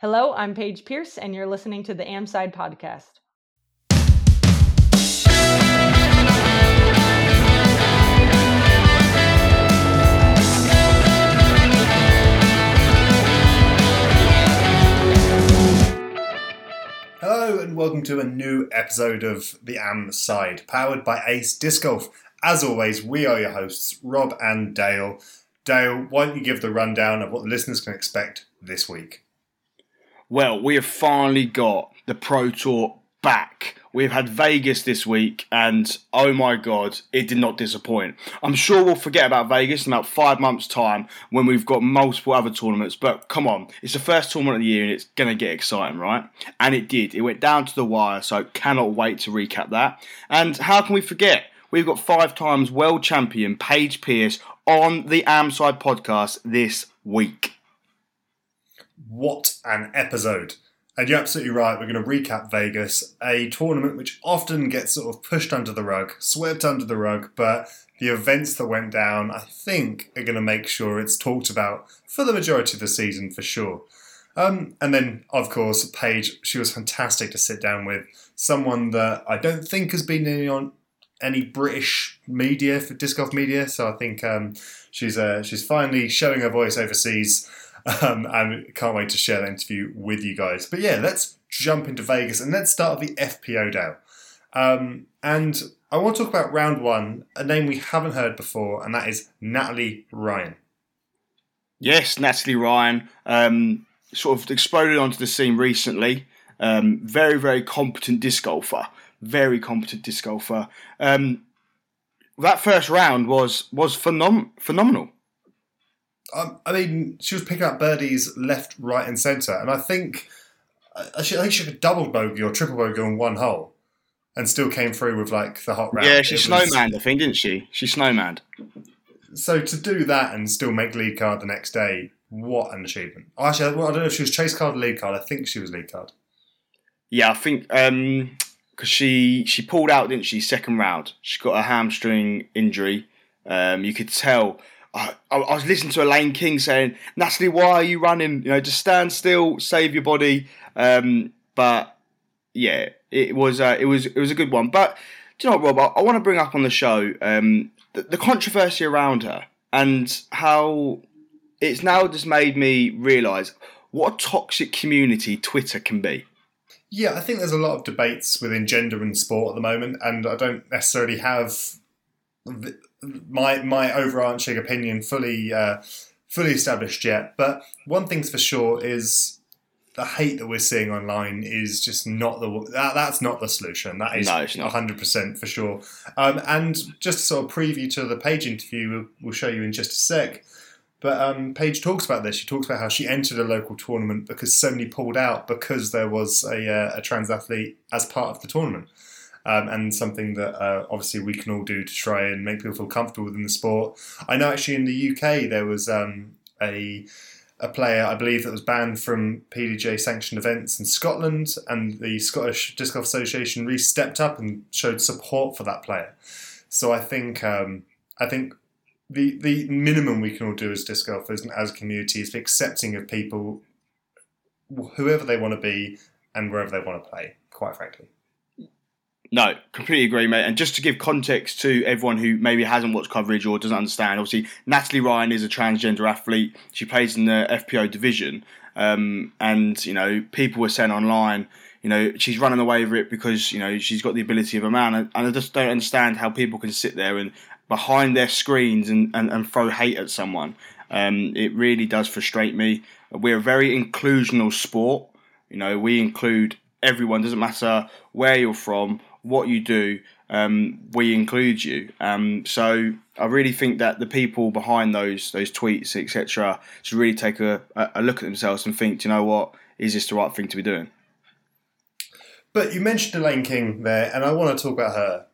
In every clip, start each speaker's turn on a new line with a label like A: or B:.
A: Hello, I'm Paige Pierce, and you're listening to the Amside Podcast.
B: Hello and welcome to a new episode of the Am Side, powered by Ace Disc Golf. As always, we are your hosts, Rob and Dale. Dale, why don't you give the rundown of what the listeners can expect this week?
C: Well, we have finally got the Pro Tour back. We've had Vegas this week, and oh my god, it did not disappoint. I'm sure we'll forget about Vegas in about five months' time when we've got multiple other tournaments, but come on, it's the first tournament of the year and it's going to get exciting, right? And it did. It went down to the wire, so cannot wait to recap that. And how can we forget? We've got five times world champion Paige Pierce on the Amside podcast this week.
B: What an episode! And you're absolutely right, we're going to recap Vegas, a tournament which often gets sort of pushed under the rug, swept under the rug, but the events that went down, I think, are going to make sure it's talked about for the majority of the season for sure. Um, and then, of course, Paige, she was fantastic to sit down with. Someone that I don't think has been any on any British media for disc golf media, so I think um, she's uh, she's finally showing her voice overseas um, and can't wait to share that interview with you guys. But yeah, let's jump into Vegas and let's start the FPO now. Um, and I want to talk about round one, a name we haven't heard before, and that is Natalie Ryan.
C: Yes, Natalie Ryan um, sort of exploded onto the scene recently. Um, very, very competent disc golfer. Very competent disc golfer. Um, that first round was was phenom- phenomenal.
B: Um, I mean, she was picking up birdies left, right, and centre, and I think I, she, I think she could double bogey or triple bogey on one hole, and still came through with like the hot round.
C: Yeah, she
B: It was-
C: snowmanned, I think, didn't she? She snowmanned.
B: So to do that and still make lead card the next day, what an achievement! Actually, I don't know if she was chase card or lead card. I think she was lead card.
C: Yeah, I think because she she pulled out, didn't she? Second round, she got a hamstring injury. Um, you could tell. I, I was listening to Elaine King saying, "Natalie, why are you running? You know, just stand still, save your body." Um, but yeah, it was uh, it was it was a good one. But do you know what, Rob? I, I want to bring up on the show um, the, the controversy around her and how it's now just made me realise what a toxic community Twitter can be.
B: Yeah, I think there's a lot of debates within gender and sport at the moment, and I don't necessarily have my my overarching opinion fully uh, fully established yet. But one thing's for sure is the hate that we're seeing online is just not the that, that's not the solution. That is
C: not.
B: hundred percent for sure. Um, and just a sort of preview to the Paige interview, we'll, we'll show you in just a sec. But um, Paige talks about this. She talks about how she entered a local tournament because so many pulled out because there was a, uh, a trans athlete as part of the tournament. Um, and something that uh, obviously we can all do to try and make people feel comfortable within the sport. I know actually in the UK there was um, a a player I believe that was banned from PDGA sanctioned events in Scotland, and the Scottish Disc Golf Association really stepped up and showed support for that player. So I think um, I think the the minimum we can all do as disc golfers and as a community is accepting of people, whoever they want to be and wherever they want to play. Quite frankly.
C: No, completely agree, mate. And just to give context to everyone who maybe hasn't watched coverage or doesn't understand, obviously Natalie Ryan is a transgender athlete. She plays in the FPO division, um, and you know people were saying online, you know, she's running away with it because you know she's got the ability of a man, and, and I just don't understand how people can sit there and behind their screens and, and, and throw hate at someone. Um, it really does frustrate me. We're a very inclusional sport. You know, we include everyone. Doesn't matter where you're from, what you do. Um, we include you. Um, so I really think that the people behind those those tweets, etc., should really take a, a look at themselves and think, "Do you know what? Is this the right thing to be doing?
B: But you mentioned Elaine King there, and I want to talk about her.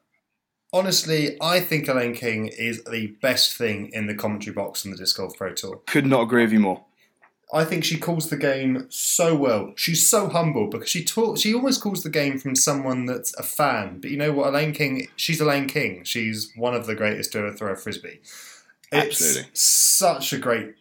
B: Honestly, I think Elaine King is the best thing in the commentary box on the Disc Golf Pro Tour.
C: Could not agree with you more.
B: I think she calls the game so well. She's so humble because she talk, She almost calls the game from someone that's a fan. But you know what, Elaine King? She's Elaine King. She's one of the greatest to ever throw a frisbee. It's
C: Absolutely.
B: such a great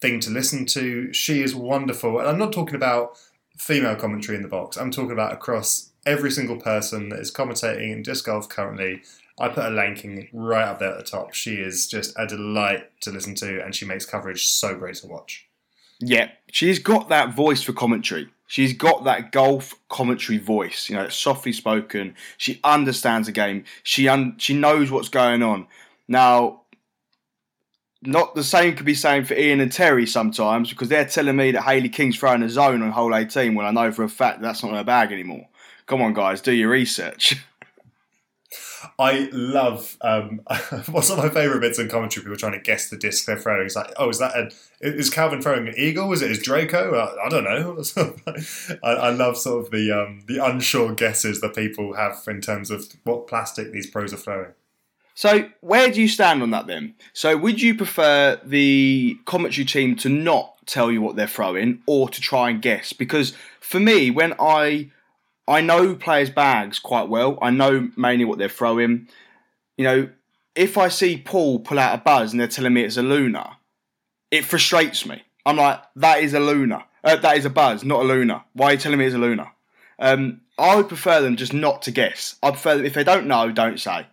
B: thing to listen to. She is wonderful, and I'm not talking about female commentary in the box. I'm talking about across every single person that is commentating in disc golf currently. I put a ranking right up there at the top. She is just a delight to listen to, and she makes coverage so great to watch.
C: Yeah, she's got that voice for commentary. She's got that golf commentary voice, you know, it's softly spoken. She understands the game. She un- she knows what's going on. Now, not the same could be saying for Ian and Terry sometimes because they're telling me that Hailey King's throwing a zone on hole 18 when I know for a fact that's not her bag anymore. Come on, guys, do your research.
B: I love um, what's one of my favourite bits in commentary. People trying to guess the disc they're throwing. It's like, oh, is that a, is Calvin throwing an eagle? Is it is Draco? I, I don't know. I, I, love sort of the um, the unsure guesses that people have in terms of what plastic these pros are throwing.
C: So, where do you stand on that then? So, would you prefer the commentary team to not tell you what they're throwing or to try and guess? Because for me, when I I know players' bags quite well. I know mainly what they're throwing. You know, if I see Paul pull out a buzz and they're telling me it's a Luna, it frustrates me. I'm like, that is a Luna. Uh, that is a buzz, not a Luna. Why are you telling me it's a Luna? Um, I would prefer them just not to guess. I prefer that if they don't know, don't say.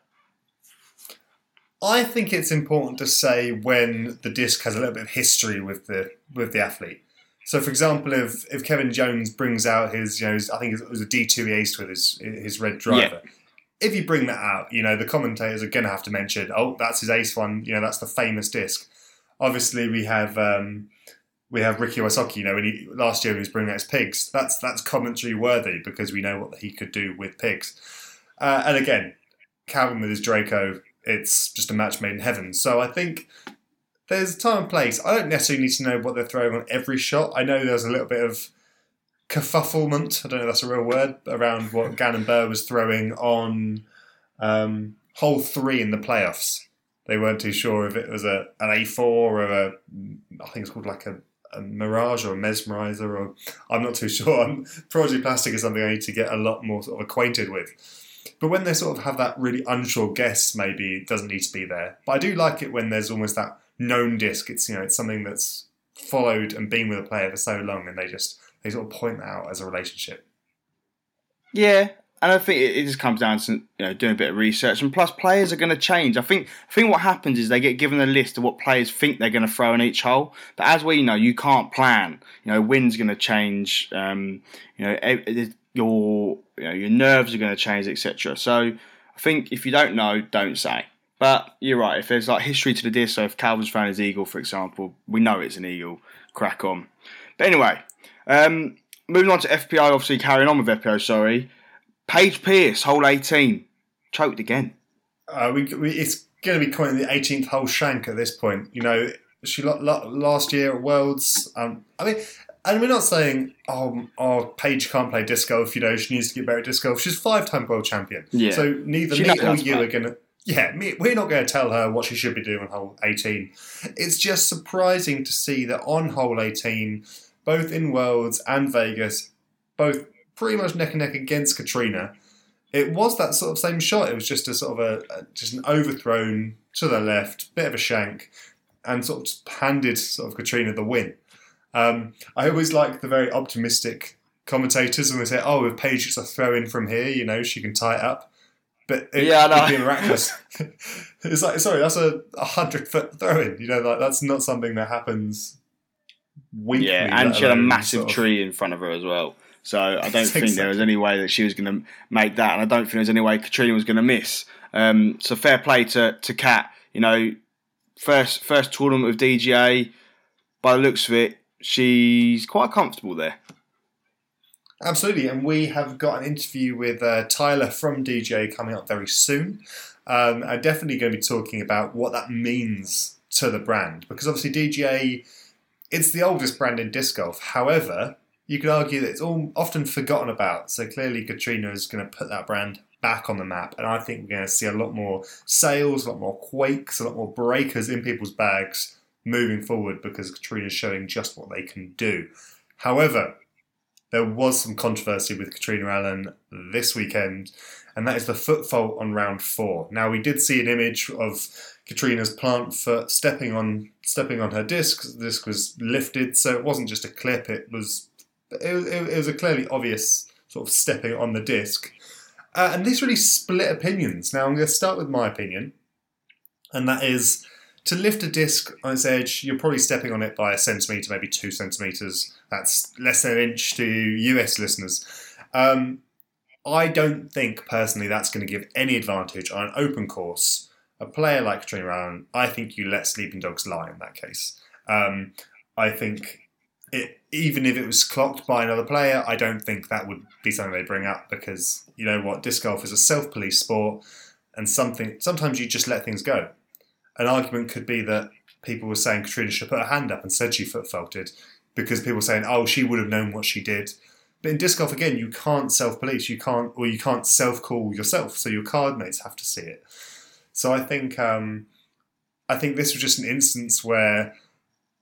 B: I think it's important to say when the disc has a little bit of history with the with the athlete. So, for example, if if Kevin Jones brings out his, you know, his, I think it was a D2 ace with his his red driver. Yeah. If you bring that out, you know, the commentators are going to have to mention, oh, that's his ace one. You know, that's the famous disc. Obviously, we have um, we have Ricky Wysocki. You know, when he, last year when he was bringing out his pigs, that's that's commentary worthy because we know what he could do with pigs. Uh, and again, Calvin with his Draco, it's just a match made in heaven. So I think there's time and place. I don't necessarily need to know what they're throwing on every shot. I know there's a little bit of kerfufflement, I don't know if that's a real word, around what Gannon Buhr was throwing on um, hole three in the playoffs. They weren't too sure if it was a an A4 or a, I think it's called like a, a Mirage or a Mesmerizer, or I'm not too sure. I'm, Prodigy Plastic is something I need to get a lot more sort of acquainted with. But when they sort of have that really unsure guess, maybe it doesn't need to be there. But I do like it when there's almost that known disc. It's you know it's something that's followed and been with a player for so long, and they just they sort of point that out as a relationship.
C: Yeah, and I think it, just comes down to you know doing a bit of research, and plus players are going to change. I think I think what happens is they get given a list of what players think they're going to throw in each hole, but as we know, you can't plan. You know, wind's going to change. Um, you know, your you know your nerves are going to change, etc. So I think if you don't know, don't say. But you're right. If there's like history to the deer, so if Calvin's found his eagle, for example, we know it's an eagle. Crack on. But anyway, um, moving on to FPO. Obviously, carrying on with FPO. Sorry, Paige Pierce, hole 18, choked again.
B: Uh, we, we, it's going to be quite the 18th hole shank at this point. You know, she last year at Worlds. Um, I mean, and we're not saying, oh, oh, Paige can't play disc golf. You know, she needs to get better at disc golf. She's five-time world champion. Yeah. So neither she me or you play. are going to yeah, we're not going to tell her what she should be doing on hole 18. It's just surprising to see that on hole 18, both in Worlds and Vegas, both pretty much neck and neck against Catrina. It was that sort of same shot. It was just a sort of a, a just an overthrown to the left, bit of a shank, and sort of handed sort of Catrina the win. Um, I always like the very optimistic commentators when they say, "Oh, if Paige gets a throw in from here, you know, she can tie it up." But it, yeah, no. it'd be miraculous. it's like sorry, that's a, a hundred foot throw in. You know, like that's not something that happens weekly.
C: Yeah, and she had a massive sort of... tree in front of her as well. So I don't think there was any way that she was going to make that, and I don't think there's any way Catrina was going to miss. Um, so fair play to to Kat. You know, first first tournament of DGA. By the looks of it, she's quite comfortable there.
B: Absolutely, and we have got an interview with uh, Tyler from DGA coming up very soon. Um, I'm definitely going to be talking about what that means to the brand because obviously DGA, it's the oldest brand in disc golf. However, you could argue that it's all often forgotten about. So clearly, Catrina is going to put that brand back on the map, and I think we're going to see a lot more sales, a lot more quakes, a lot more breakers in people's bags moving forward because Catrina is showing just what they can do. However, there was some controversy with Catrina Allen this weekend, and that is the foot fault on round four. Now we did see an image of Catrina's plant foot stepping on stepping on her disc. The disc was lifted, so it wasn't just a clip. It was it, was- it was a clearly obvious sort of stepping on the disc, uh, and this really split opinions. Now I'm going to start with my opinion, and that is to lift a disc on its edge, you're probably stepping on it by a centimetre, maybe two centimetres. That's less than an inch to US listeners. Um, I don't think personally that's going to give any advantage on an open course. A player like Catrina Allen, I think you let sleeping dogs lie in that case. Um, I think it, even if it was clocked by another player, I don't think that would be something they bring up because you know what, disc golf is a self-police sport, and something sometimes you just let things go an argument could be that people were saying Catrina should put her hand up and said she foot faulted because people were saying, oh, she would have known what she did. But in disc golf, again, you can't self police, you can't, or you can't self call yourself, so your card mates have to see it. So I think, um, I think this was just an instance where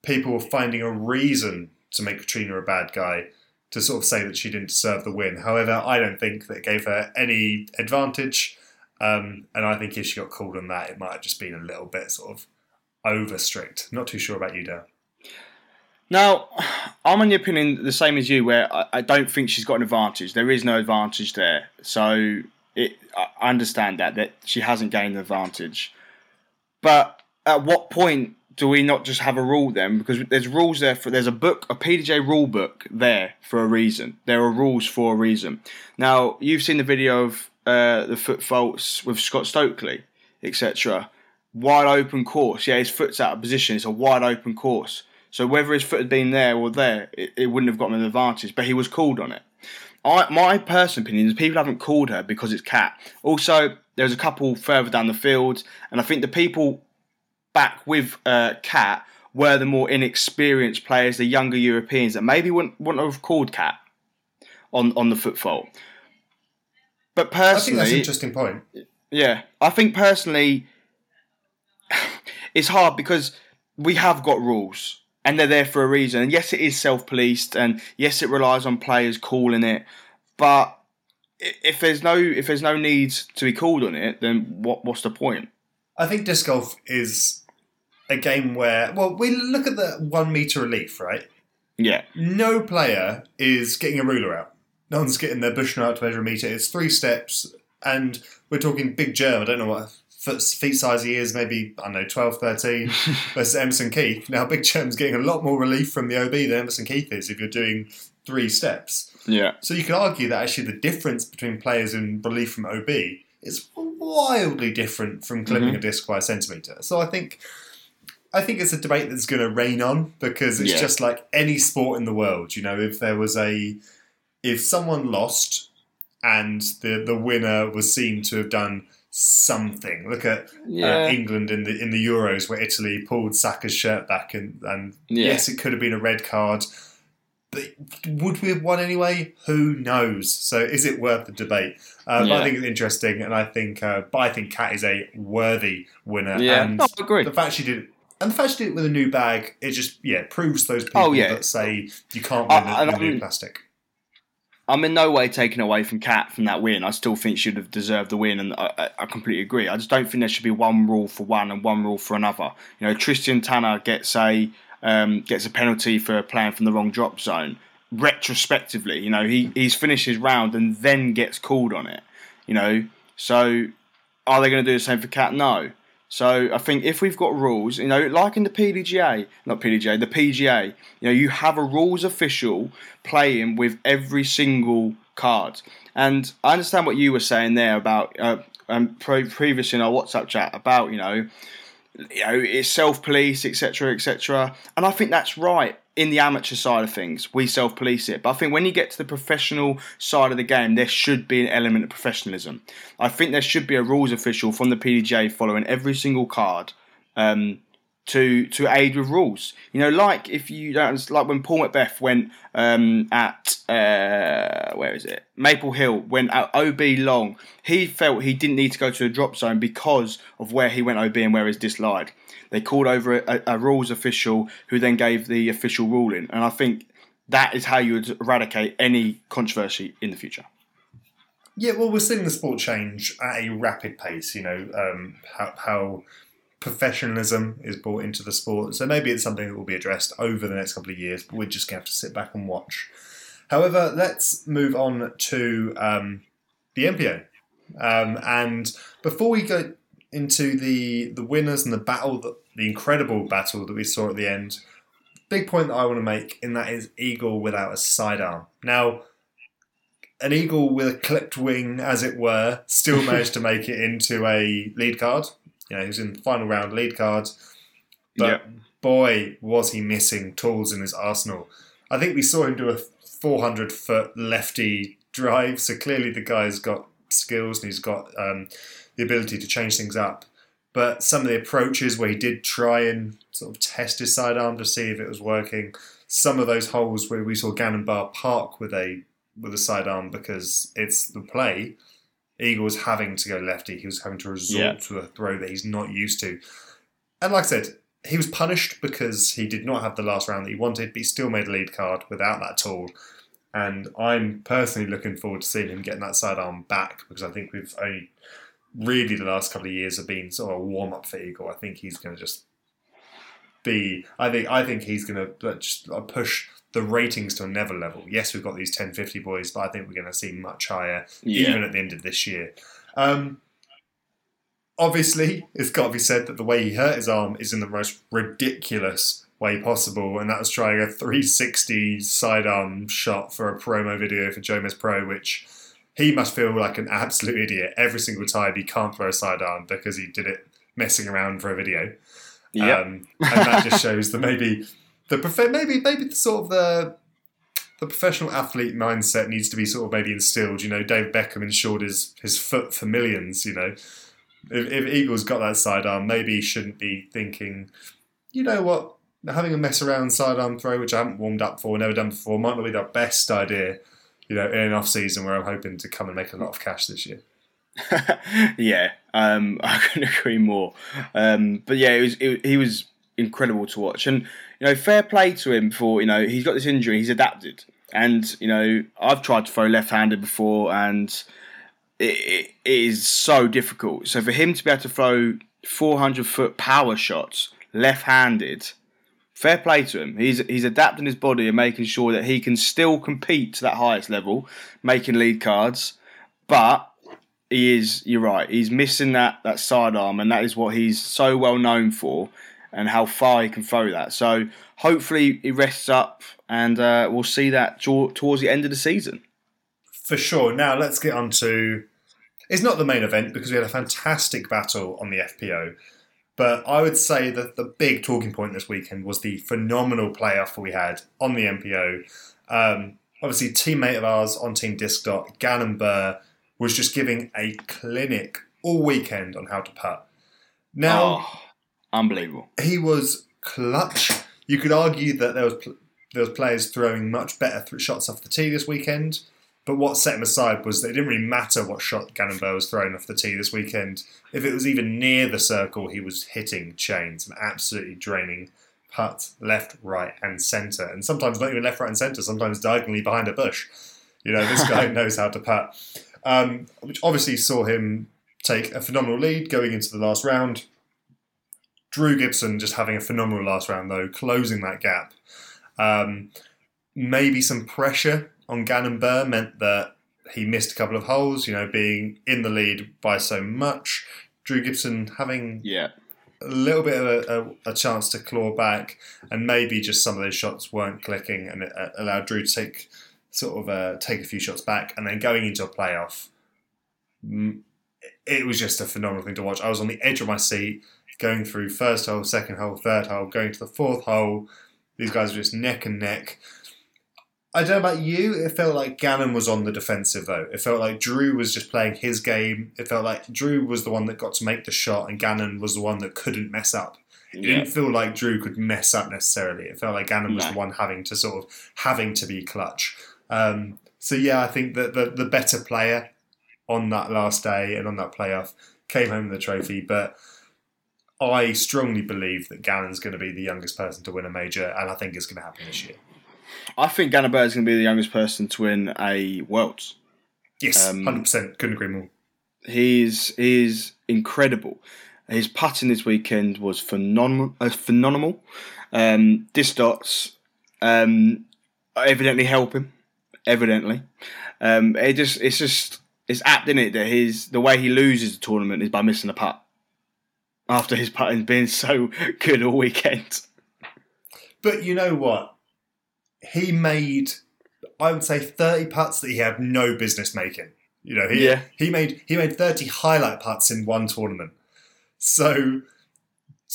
B: people were finding a reason to make Catrina a bad guy to sort of say that she didn't deserve the win. However, I don't think that gave her any advantage. Um, and I think if she got called on that, it might have just been a little bit sort of over strict. Not too sure about you, Dale.
C: Now, I'm on the opinion the same as you, where I, I don't think she's got an advantage. There is no advantage there. So it, I understand that that she hasn't gained an advantage. But at what point do we not just have a rule then? Because there's rules there for there's a book, a PDGA rule book there for a reason. There are rules for a reason. Now you've seen the video of uh, the foot faults with Scott Stokely, etc. Wide open course. Yeah, his foot's out of position. It's a wide open course. So whether his foot had been there or there, it, it wouldn't have gotten an advantage. But he was called on it. I, my personal opinion is people haven't called her because it's Cat. Also, there's a couple further down the field, and I think the people back with uh, Cat were the more inexperienced players, the younger Europeans that maybe wouldn't, wouldn't have called Cat on, on the foot But
B: I think that's an interesting point.
C: yeah, I think personally, it's hard because we have got rules and they're there for a reason. And yes, it is self-policed, and yes, it relies on players calling it. But if there's no if there's no need to be called on it, then what what's the point?
B: I think disc golf is a game where, well, we look at the one meter relief, right?
C: Yeah,
B: No player is getting a ruler out. No one's getting their Bushnell out to measure a meter. It's three steps, and we're talking Big Jerm. I don't know what foot, feet size he is, maybe, I don't know, 12, 13, versus Emerson Keith. Now, Big Jerm's getting a lot more relief from the OB than Emerson Keith is if you're doing three steps.
C: yeah,
B: So you could argue that actually the difference between players in relief from OB is wildly different from clipping
C: Mhm.
B: a disc by a centimetre. So I think I think it's a debate that's going to rain on because it's
C: Yeah.
B: just like any sport in the world. You know, if there was a if someone lost and the the winner was seen to have done something. Look at uh, England in the in the Euros where Italy pulled Saka's shirt back and and
C: Yeah.
B: yes, it could have been a red card. But would we have won anyway? Who knows? So is it worth the debate? Uh,
C: Yeah.
B: I think it's interesting, and I think, uh, but I think Kat is a worthy winner.
C: yeah.
B: And
C: No, I agree.
B: the fact she did, it, and the fact she did it with a new bag, it just yeah proves those people
C: Oh, yeah.
B: that say you can't win with new plastic.
C: I'm in no way taking away from Cat from that win. I still think she would have deserved the win, and I, I- completely agree. I just don't think there should be one rule for one and one rule for another. You know, Tristan Tanner gets a um, gets a penalty for playing from the wrong drop zone retrospectively. You know, he he's finished his round and then gets called on it. You know, so are they going to do the same for Cat? No. So I think if we've got rules, you know, like in the PDGA, not PDGA, the PGA, you know, you have a rules official playing with every single card. And I understand what you were saying there about uh, um, pre- previously in our WhatsApp chat about you know, you know, it's self police, etc., etc. And I think that's right in the amateur side of things. We self police it, but I think when you get to the professional side of the game, there should be an element of professionalism. I think there should be a rules official from the PDGA following every single card. Um, to to aid with rules. You know, like if you don't like when Paul McBeth went um, at uh, where is it Maple Hill went at OB long. He felt he didn't need to go to the drop zone because of where he went OB and where his dislied. They called over a, a rules official who then gave the official ruling, and I think that is how you would eradicate any controversy in the future.
B: Yeah, well, we're seeing the sport change at a rapid pace. You know um, how, how professionalism is brought into the sport. So maybe it's something that will be addressed over the next couple of years, but we're just going to have to sit back and watch. However, let's move on to um, the MPO. Um, and before we go into the the winners and the battle, the, the incredible battle that we saw at the end, big point that I want to make in that is Eagle without a sidearm. Now, an eagle with a clipped wing, as it were, still managed to make it into a lead card. You know, he was in the final round lead cards. But
C: Yep.
B: boy, was he missing tools in his arsenal. I think we saw him do a 400 foot lefty drive, so clearly the guy's got skills and he's got um, the ability to change things up. But some of the approaches where he did try and sort of test his sidearm to see if it was working, some of those holes where we saw Gannon Buhr park with a with a sidearm because it's the play. Eagle was having to go lefty. He was having to resort
C: Yeah.
B: to a throw that he's not used to. And like I said, he was punished because he did not have the last round that he wanted, but he still made a lead card without that tool. And I'm personally looking forward to seeing him getting that sidearm back because I think we've only really the last couple of years have been sort of a warm up for Eagle. I think he's going to just be. I think I think he's going to just push the ratings to another level. Yes, we've got these 1050 boys, but I think we're going to see much higher
C: Yeah.
B: even at the end of this year. Um, obviously, it's got to be said that the way he hurt his arm is in the most ridiculous way possible, and that was trying a 360 sidearm shot for a promo video for Jomez Pro, which he must feel like an absolute idiot every single time he can't throw a sidearm because he did it messing around for a video.
C: Yeah.
B: Um, and that just shows that maybe the prof- maybe maybe the sort of the the professional athlete mindset needs to be sort of maybe instilled. You know, Dave Beckham insured his his foot for millions. You know, if, if Eagles got that sidearm, maybe he shouldn't be thinking, you know what, having a mess around sidearm throw, which I haven't warmed up for, never done before, might not be the best idea. You know, in an off season where I'm hoping to come and make a lot of cash this year.
C: yeah, um, I couldn't agree more. Um, but yeah, it was it, he was incredible to watch, and you know, fair play to him for you know he's got this injury, he's adapted, and you know I've tried to throw left-handed before, and it, it, is so difficult. So for him to be able to throw 400 foot power shots left-handed. Fair play to him. He's he's adapting his body and making sure that he can still compete to that highest level, making lead cards. But he is you're right he's missing that that sidearm and that is what he's so well known for and how far he can throw that so hopefully he rests up and uh, we'll see that towards the end of the season
B: For sure. Now let's get on to. It's not the main event because we had a fantastic battle on the FPO, but I would say that the big talking point this weekend was the phenomenal playoff we had on the MPO. Um, obviously, teammate of ours on Team Disc Dot, Gannon Buhr, was just giving a clinic all weekend on how to putt. Now
C: oh, unbelievable
B: he was clutch. You could argue that there was pl- there was players throwing much better th- shots off the tee this weekend, but what set him aside was that it didn't really matter what shot Gannon was throwing off the tee this weekend. If it was even near the circle, he was hitting chains and absolutely draining putt left, right, and centre, and sometimes not even left, right, and centre. Sometimes diagonally behind a bush. You know, this guy knows how to putt. Um, which obviously saw him take a phenomenal lead going into the last round. Drew Gibson just having a phenomenal last round though, closing that gap. Um, maybe some pressure on Gannon Buhr meant that he missed a couple of holes. You know, being in the lead by so much. Drew Gibson having
C: yeah
B: a little bit of a, a, a chance to claw back, and maybe just some of those shots weren't clicking, and it uh, allowed Drew to take sort of uh, take a few shots back, and then going into a playoff, it was just a phenomenal thing to watch. I was on the edge of my seat, going through first hole, second hole, third hole, going to the fourth hole. These guys were just neck and neck. I don't know about you. It felt like Gannon was on the defensive though. It felt like Drew was just playing his game. It felt like Drew was the one that got to make the shot, and Gannon was the one that couldn't mess up. It
C: yeah
B: didn't feel like Drew could mess up necessarily. It felt like Gannon was
C: No.
B: the one having to sort of having to be clutch. Um, so yeah, I think that the, the better player on that last day and on that playoff came home with the trophy. But I strongly believe that Gannon's going to be the youngest person to win a major, and I think it's going to happen this year.
C: I think Gannon Buhr is going to be the youngest person to win a Worlds.
B: Yes,
C: Um,
B: hundred percent. Couldn't agree more.
C: He's he's incredible. His putting this weekend was phenomenal. Uh, phenomenal. Um, disc dots um, evidently help him. Evidently, um, it just it's just it's apt in it that his the way he loses the tournament is by missing a putt after his putting being so good all weekend.
B: But you know what? He made, I would say, thirty putts that he had no business making. You know, he
C: Yeah.
B: he made he made thirty highlight putts in one tournament. So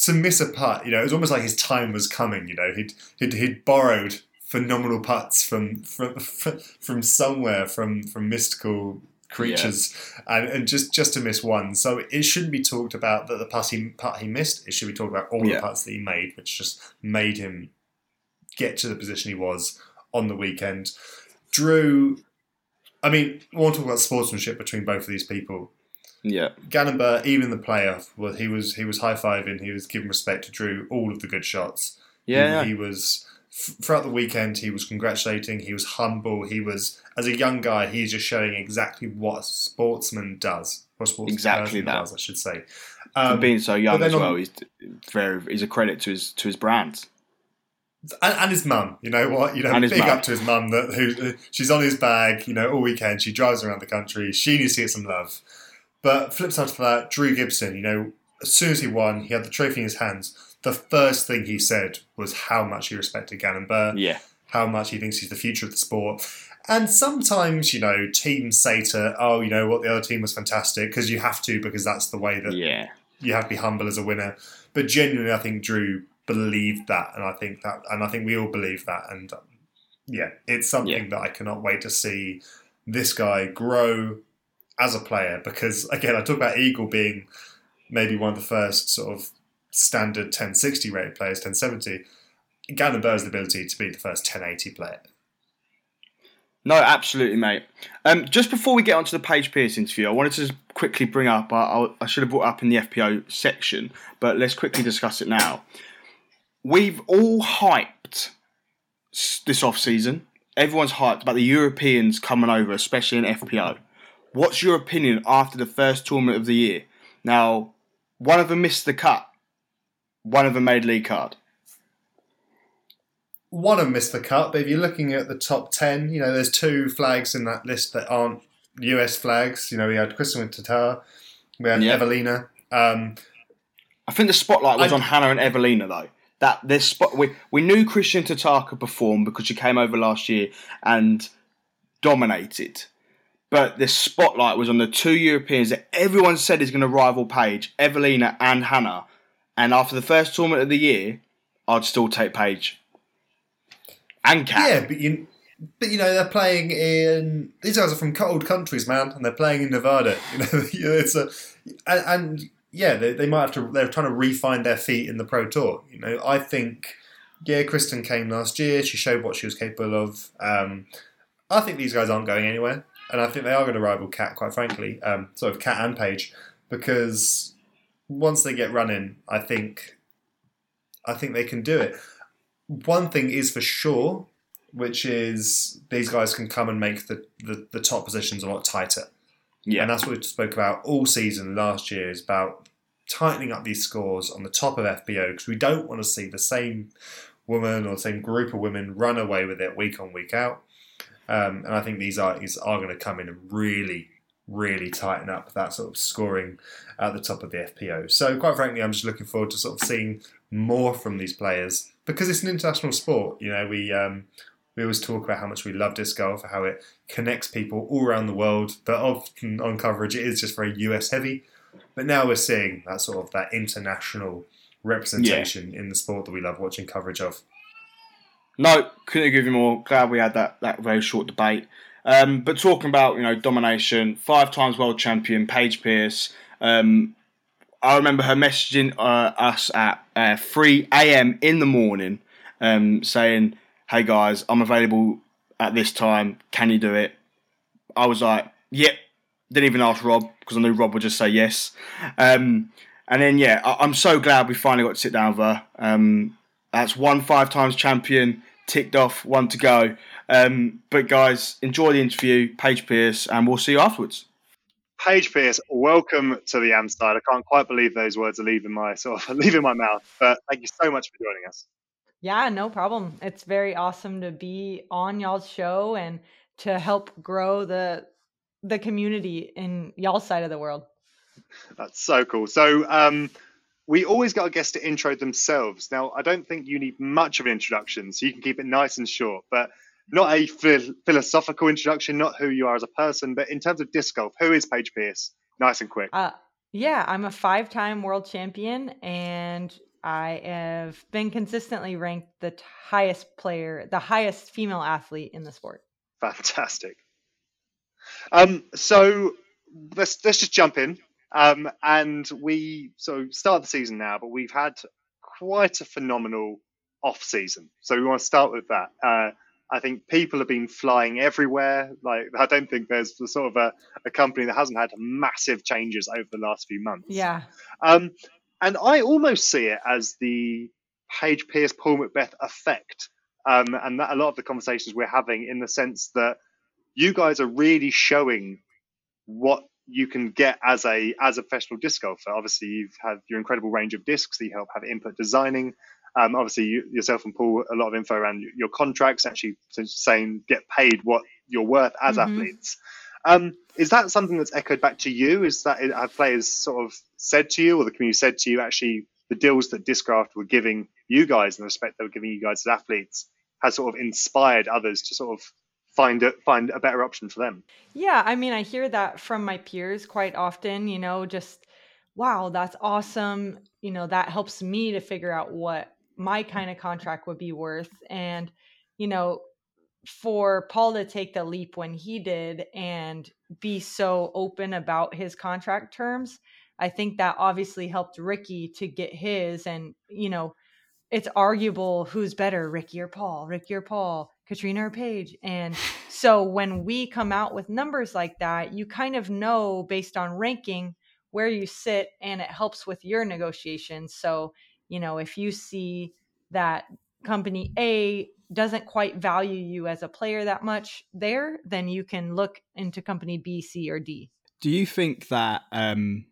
B: to miss a putt, you know, it was almost like his time was coming. You know, he'd he'd, he'd borrowed phenomenal putts from from from somewhere from from mystical creatures and, and just just to miss one so it shouldn't be talked about that the putt he, putt he missed it should be talked about all
C: Yeah.
B: the putts that he made which just made him get to the position he was on the weekend drew i mean I want to talk about sportsmanship between both of these people
C: Yeah,
B: Gannon even in the playoff, well, he was he was high fiving. He was giving respect to Drew all of the good shots.
C: yeah,
B: He, he was throughout the weekend. He was congratulating. He was humble. He was as a young guy. He's just showing exactly what a sportsman does. What a sportsman
C: Exactly that.
B: does, I should say.
C: For
B: Um,
C: being so young as
B: then
C: well,
B: on-
C: he's very he's a credit to his to his brand.
B: and, and his mum. You know what? You know,
C: And
B: big
C: mum.
B: up to his mum that who she's on his bag. You know, all weekend she drives around the country. She needs to get some love. But flip side to that, Drew Gibson. You know, as soon as he won, he had the trophy in his hands. The first thing he said was how much he respected Gannon Buhr,
C: Yeah,
B: how much he thinks he's the future of the sport. And sometimes, you know, teams say to, oh, you know what, the other team was fantastic because you have to because that's the way that
C: yeah,
B: you have to be humble as a winner. But genuinely, I think Drew believed that, and I think that, and I think we all believe that. And um, yeah, it's something
C: Yeah.
B: that I cannot wait to see this guy grow as a player. Because again, I talk about Eagle being maybe one of the first sort of standard 1060 rated players, 1070. Gannon Buhr has the ability to be the first 1080 player.
C: No, absolutely, mate. Um, just before we get onto the Paige Pierce interview, I wanted to quickly bring up. I, I should have brought up in the FPO section, but let's quickly discuss it now. We've all hyped this off season. Everyone's hyped about the Europeans coming over, especially in FPO. What's your opinion after the first tournament of the year? Now, one of them missed the cut. One of them made league card.
B: one of them missed the cut, but if you're looking at the top 10, you know, there's two flags in that list that aren't US flags. You know, we had Kristin with Tattar, we had
C: Yeah.
B: Evelina. Um,
C: I think the spotlight was
B: I-
C: on Hannah and Evelina though. That this spot we we knew Kristin Tataka perform because she came over last year and dominated. But the spotlight was on the two Europeans that everyone said is going to rival Paige, Evelina and Hannah. And after the first tournament of the year, I'd still take Paige and Kat.
B: yeah, but you, but you know, they're playing in. These guys are from cold countries, man, and they're playing in Nevada. You know, you know, it's a, and, and yeah, they, they might have to. They're trying to refine their feet in the pro tour. You know, I think. Yeah, Kristin came last year. She showed what she was capable of. Um, I think these guys aren't going anywhere, and I think they are going to rival Cat, quite frankly. Um, sort of Cat and Paige, because once they get running, I think, I think they can do it. One thing is for sure, which is these guys can come and make the, the, the top positions a lot tighter.
C: Yeah.
B: And that's what we spoke about all season last year is about tightening up these scores on the top of FPO because we don't want to see the same woman or the same group of women run away with it week on week out. Um, and I think these are these are going to come in and really, really tighten up that sort of scoring at the top of the FPO. So quite frankly, I'm just looking forward to sort of seeing more from these players because it's an international sport. You know, we um, we always talk about how much we love disc golf, how it connects people all around the world, but often on coverage it is just very US heavy. But now we're seeing that sort of that international representation in the sport that we love watching coverage of.
C: No, couldn't agree with you more. Glad we had that, that very short debate. Um, but talking about you know domination, five times world champion Paige Pierce. Um, I remember her messaging uh, us at uh, 3 a.m. in the morning, um, saying, "Hey guys, I'm available at this time. Can you do it?" I was like, "Yep." Didn't even ask Rob because I knew Rob would just say yes. Um, and then yeah, I- I'm so glad we finally got to sit down with her. Um, that's one five times champion, ticked off, one to go. Um, but guys, enjoy the interview, Paige Pierce, and we'll see you afterwards.
D: Paige Pierce, welcome to the Am side. I can't quite believe those words are leaving my sort of leaving my mouth, but thank you so much for joining us.
A: Yeah, no problem. It's very awesome to be on y'all's show and to help grow the the community in y'all's side of the world.
D: That's so cool. So um, we always got our guests to intro themselves. Now, I don't think you need much of an introduction, so you can keep it nice and short. But not a philosophical introduction, not who you are as a person, but in terms of disc golf, who is Paige Pierce? Nice and quick.
A: Uh, yeah, I'm a five time world champion and I have been consistently ranked the highest player, the highest female athlete in the sport.
D: Fantastic. Um, so let's let's just jump in. Um, and we so start the season now, but we've had quite a phenomenal off season. So we want to start with that. Uh, I think people have been flying everywhere. Like I don't think there's the sort of a, a company that hasn't had massive changes over the last few months.
A: Yeah.
D: Um, and I almost see it as the Paige Pierce Paul McBeth effect. Um, and that a lot of the conversations we're having in the sense that you guys are really showing what you can get as a as a professional disc golfer. Obviously, you've had your incredible range of discs that you help have input designing. Um, obviously, you, yourself and Paul, a lot of info around your contracts, actually saying get paid what you're worth as mm-hmm. athletes. Um, is that something that's echoed back to you? Is that have players sort of said to you, or the community said to you, actually the deals that Discraft were giving you guys and the respect they were giving you guys as athletes has sort of inspired others to sort of find a find a better option for them.
A: Yeah, I mean, I hear that from my peers quite often. You know, just wow, that's awesome. You know, that helps me to figure out what my kind of contract would be worth, and you know, for Paul to take the leap when he did and be so open about his contract terms, I think that obviously helped Ricky to get his. And, you know, it's arguable who's better, Ricky or Paul, Ricky or Paul, Catrina or Paige. And so when we come out with numbers like that, you kind of know based on ranking where you sit and it helps with your negotiations. So, you know, if you see that company A doesn't quite value you as a player that much there, then you can look into company B, C, or D.
C: Do you think that um,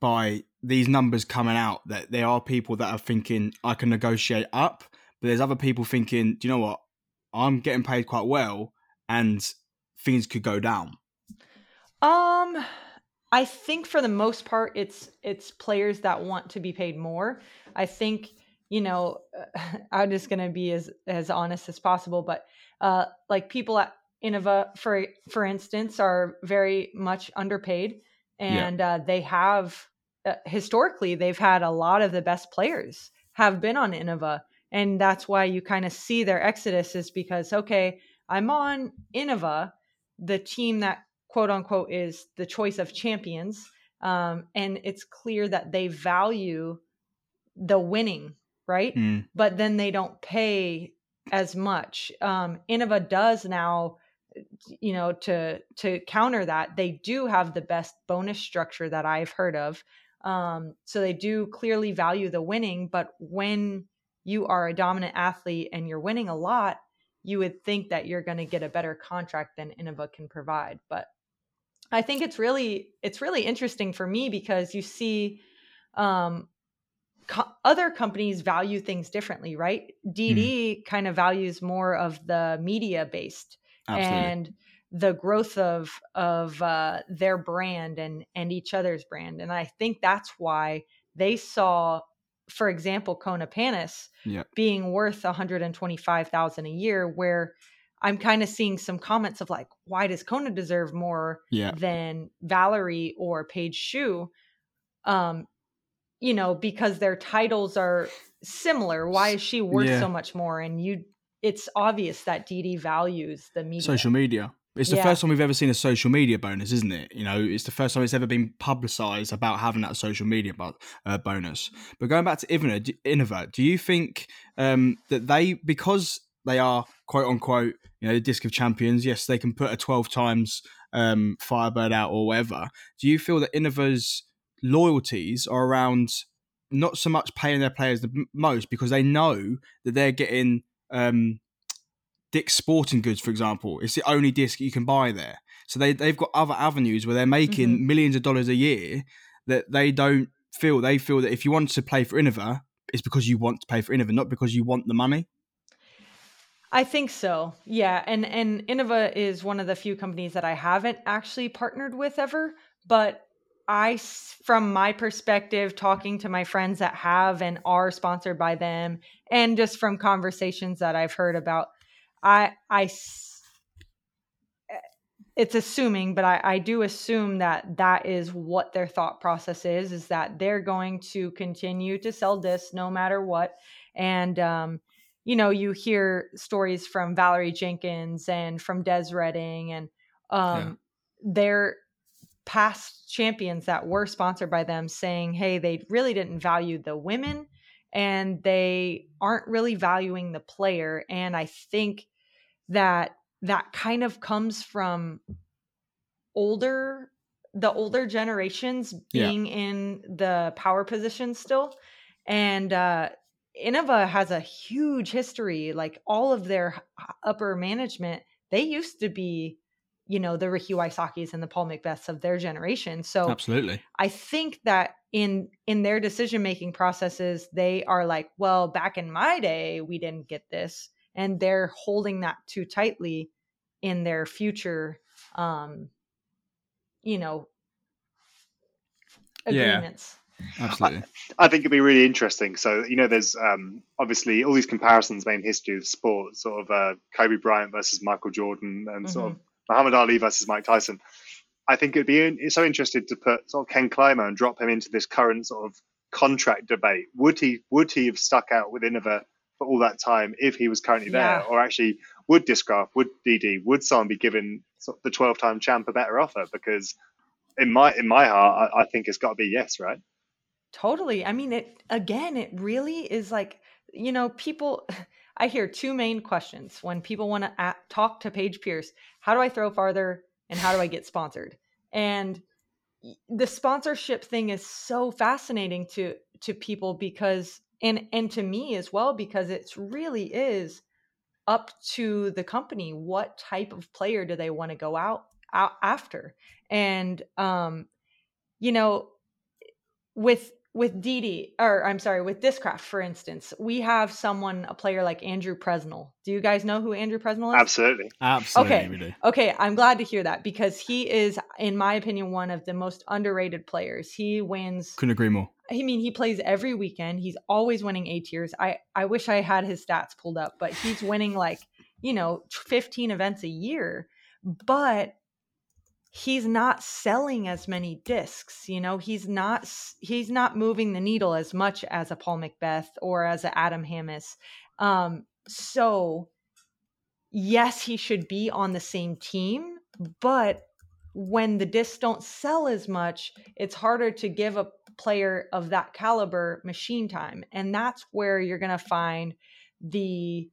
C: by these numbers coming out, that there are people that are thinking I can negotiate up, but there's other people thinking, do you know what? I'm getting paid quite well, and things could go down.
A: Um, I think for the most part, it's it's players that want to be paid more. I think you know, I'm just going to be as as honest as possible. But uh, like people at Innova, for for instance, are very much underpaid, and yeah. uh, they have uh, historically they've had a lot of the best players have been on Innova, and that's why you kind of see their exodus is because okay, I'm on Innova, the team that quote unquote is the choice of champions, um, and it's clear that they value the winning right? Mm. But then they don't pay as much. Um, Innova does now, you know, to to counter that, they do have the best bonus structure that I've heard of. Um, so they do clearly value the winning, but when you are a dominant athlete and you're winning a lot, you would think that you're going to get a better contract than Innova can provide. But I think it's really it's really interesting for me because you see um, co- other companies value things differently, right? DD mm-hmm. kind of values more of the media based and the growth of of uh, their brand and and each other's brand, and I think that's why they saw, for example, Kona Panis
C: yep.
A: being worth one hundred and twenty five thousand a year, where I'm kind of seeing some comments of like, why does Kona deserve more
C: yeah.
A: than Valerie or Paige Shue? Um, you know, because their titles are similar. Why is she worth yeah. so much more? And you, it's obvious that DD values the media.
C: Social media. It's the yeah. first time we've ever seen a social media bonus, isn't it? You know, it's the first time it's ever been publicized about having that social media uh, bonus. But going back to Innova, Innova do you think um, that they, because they are quote unquote, you know, the disc of champions, yes, they can put a 12 times um, Firebird out or whatever. Do you feel that Innova's loyalties are around not so much paying their players the most because they know that they're getting um, Dick's Sporting Goods, for example. It's the only disc you can buy there. So they they've got other avenues where they're making
A: Mhm.
C: millions of dollars a year that they don't feel. They feel that if you want to play for Innova, it's because you want to play for Innova, not because you want the money.
A: I think so. Yeah, and and Innova is one of the few companies that I haven't actually partnered with ever, but I from my perspective talking to my friends that have and are sponsored by them and just from conversations that I've heard about I I it's assuming, but I, I do assume that that is what their thought process is, is that they're going to continue to sell discs no matter what. And, um, you know, you hear stories from Valerie Jenkins and from Des Reading and um, their past champions that were sponsored by them saying, hey, they really didn't value the women and they aren't really valuing the player. And I think that that kind of comes from older the older generations
C: Yeah.
A: being in the power position still and uh Innova has a huge history like all of their upper management they used to be you know the Ricky Wysocki's and the Paul McBeths of their generation so
C: Absolutely.
A: I think that in in their decision making processes, they are like, well, back in my day, we didn't get this, and they're holding that too tightly in their future, um, you know,
C: Yeah.
A: agreements.
C: Absolutely.
D: I think it'd be really interesting. So, you know, there's um, obviously all these comparisons made in history of sport, sort of uh, Kobe Bryant versus Michael Jordan and sort of Muhammad Ali versus Mike Tyson. I think it'd be in- so interesting to put sort of Ken Climo and drop him into this current sort of contract debate. Would he would he have stuck out with Innova for all that time if he was currently there,
A: Yeah.
D: or actually would Discraft, would DD, would someone be given the twelve time champ a better offer? Because in my in my heart, I, I think it's got to be yes, right?
A: Totally. I mean, it again, it really is like, you know, people. I hear two main questions when people want to talk to Paige Pierce How do I throw farther and how do I get sponsored? And the sponsorship thing is so fascinating to to people because and and to me as well because it's really is up to the company what type of player do they want to go out, out after and um you know with with DD, or I'm sorry, with Discraft, for instance, we have someone, a player like Andrew Presnell. Do you guys know who Andrew Presnell is?
D: Absolutely.
C: Absolutely.
A: Okay. Okay, I'm glad to hear that because he is, in my opinion, one of the most underrated players. He wins.
C: Couldn't agree more.
A: I mean, he plays every weekend. He's always winning A tiers. I I wish I had his stats pulled up, but he's winning like you know 15 events a year. But he's not selling as many discs you know he's not he's not moving the needle as much as a paul mcbeth or as a adam hammes um so yes he should be on the same team but when the discs don't sell as much it's harder to give a player of that caliber machine time and that's where you're going to find the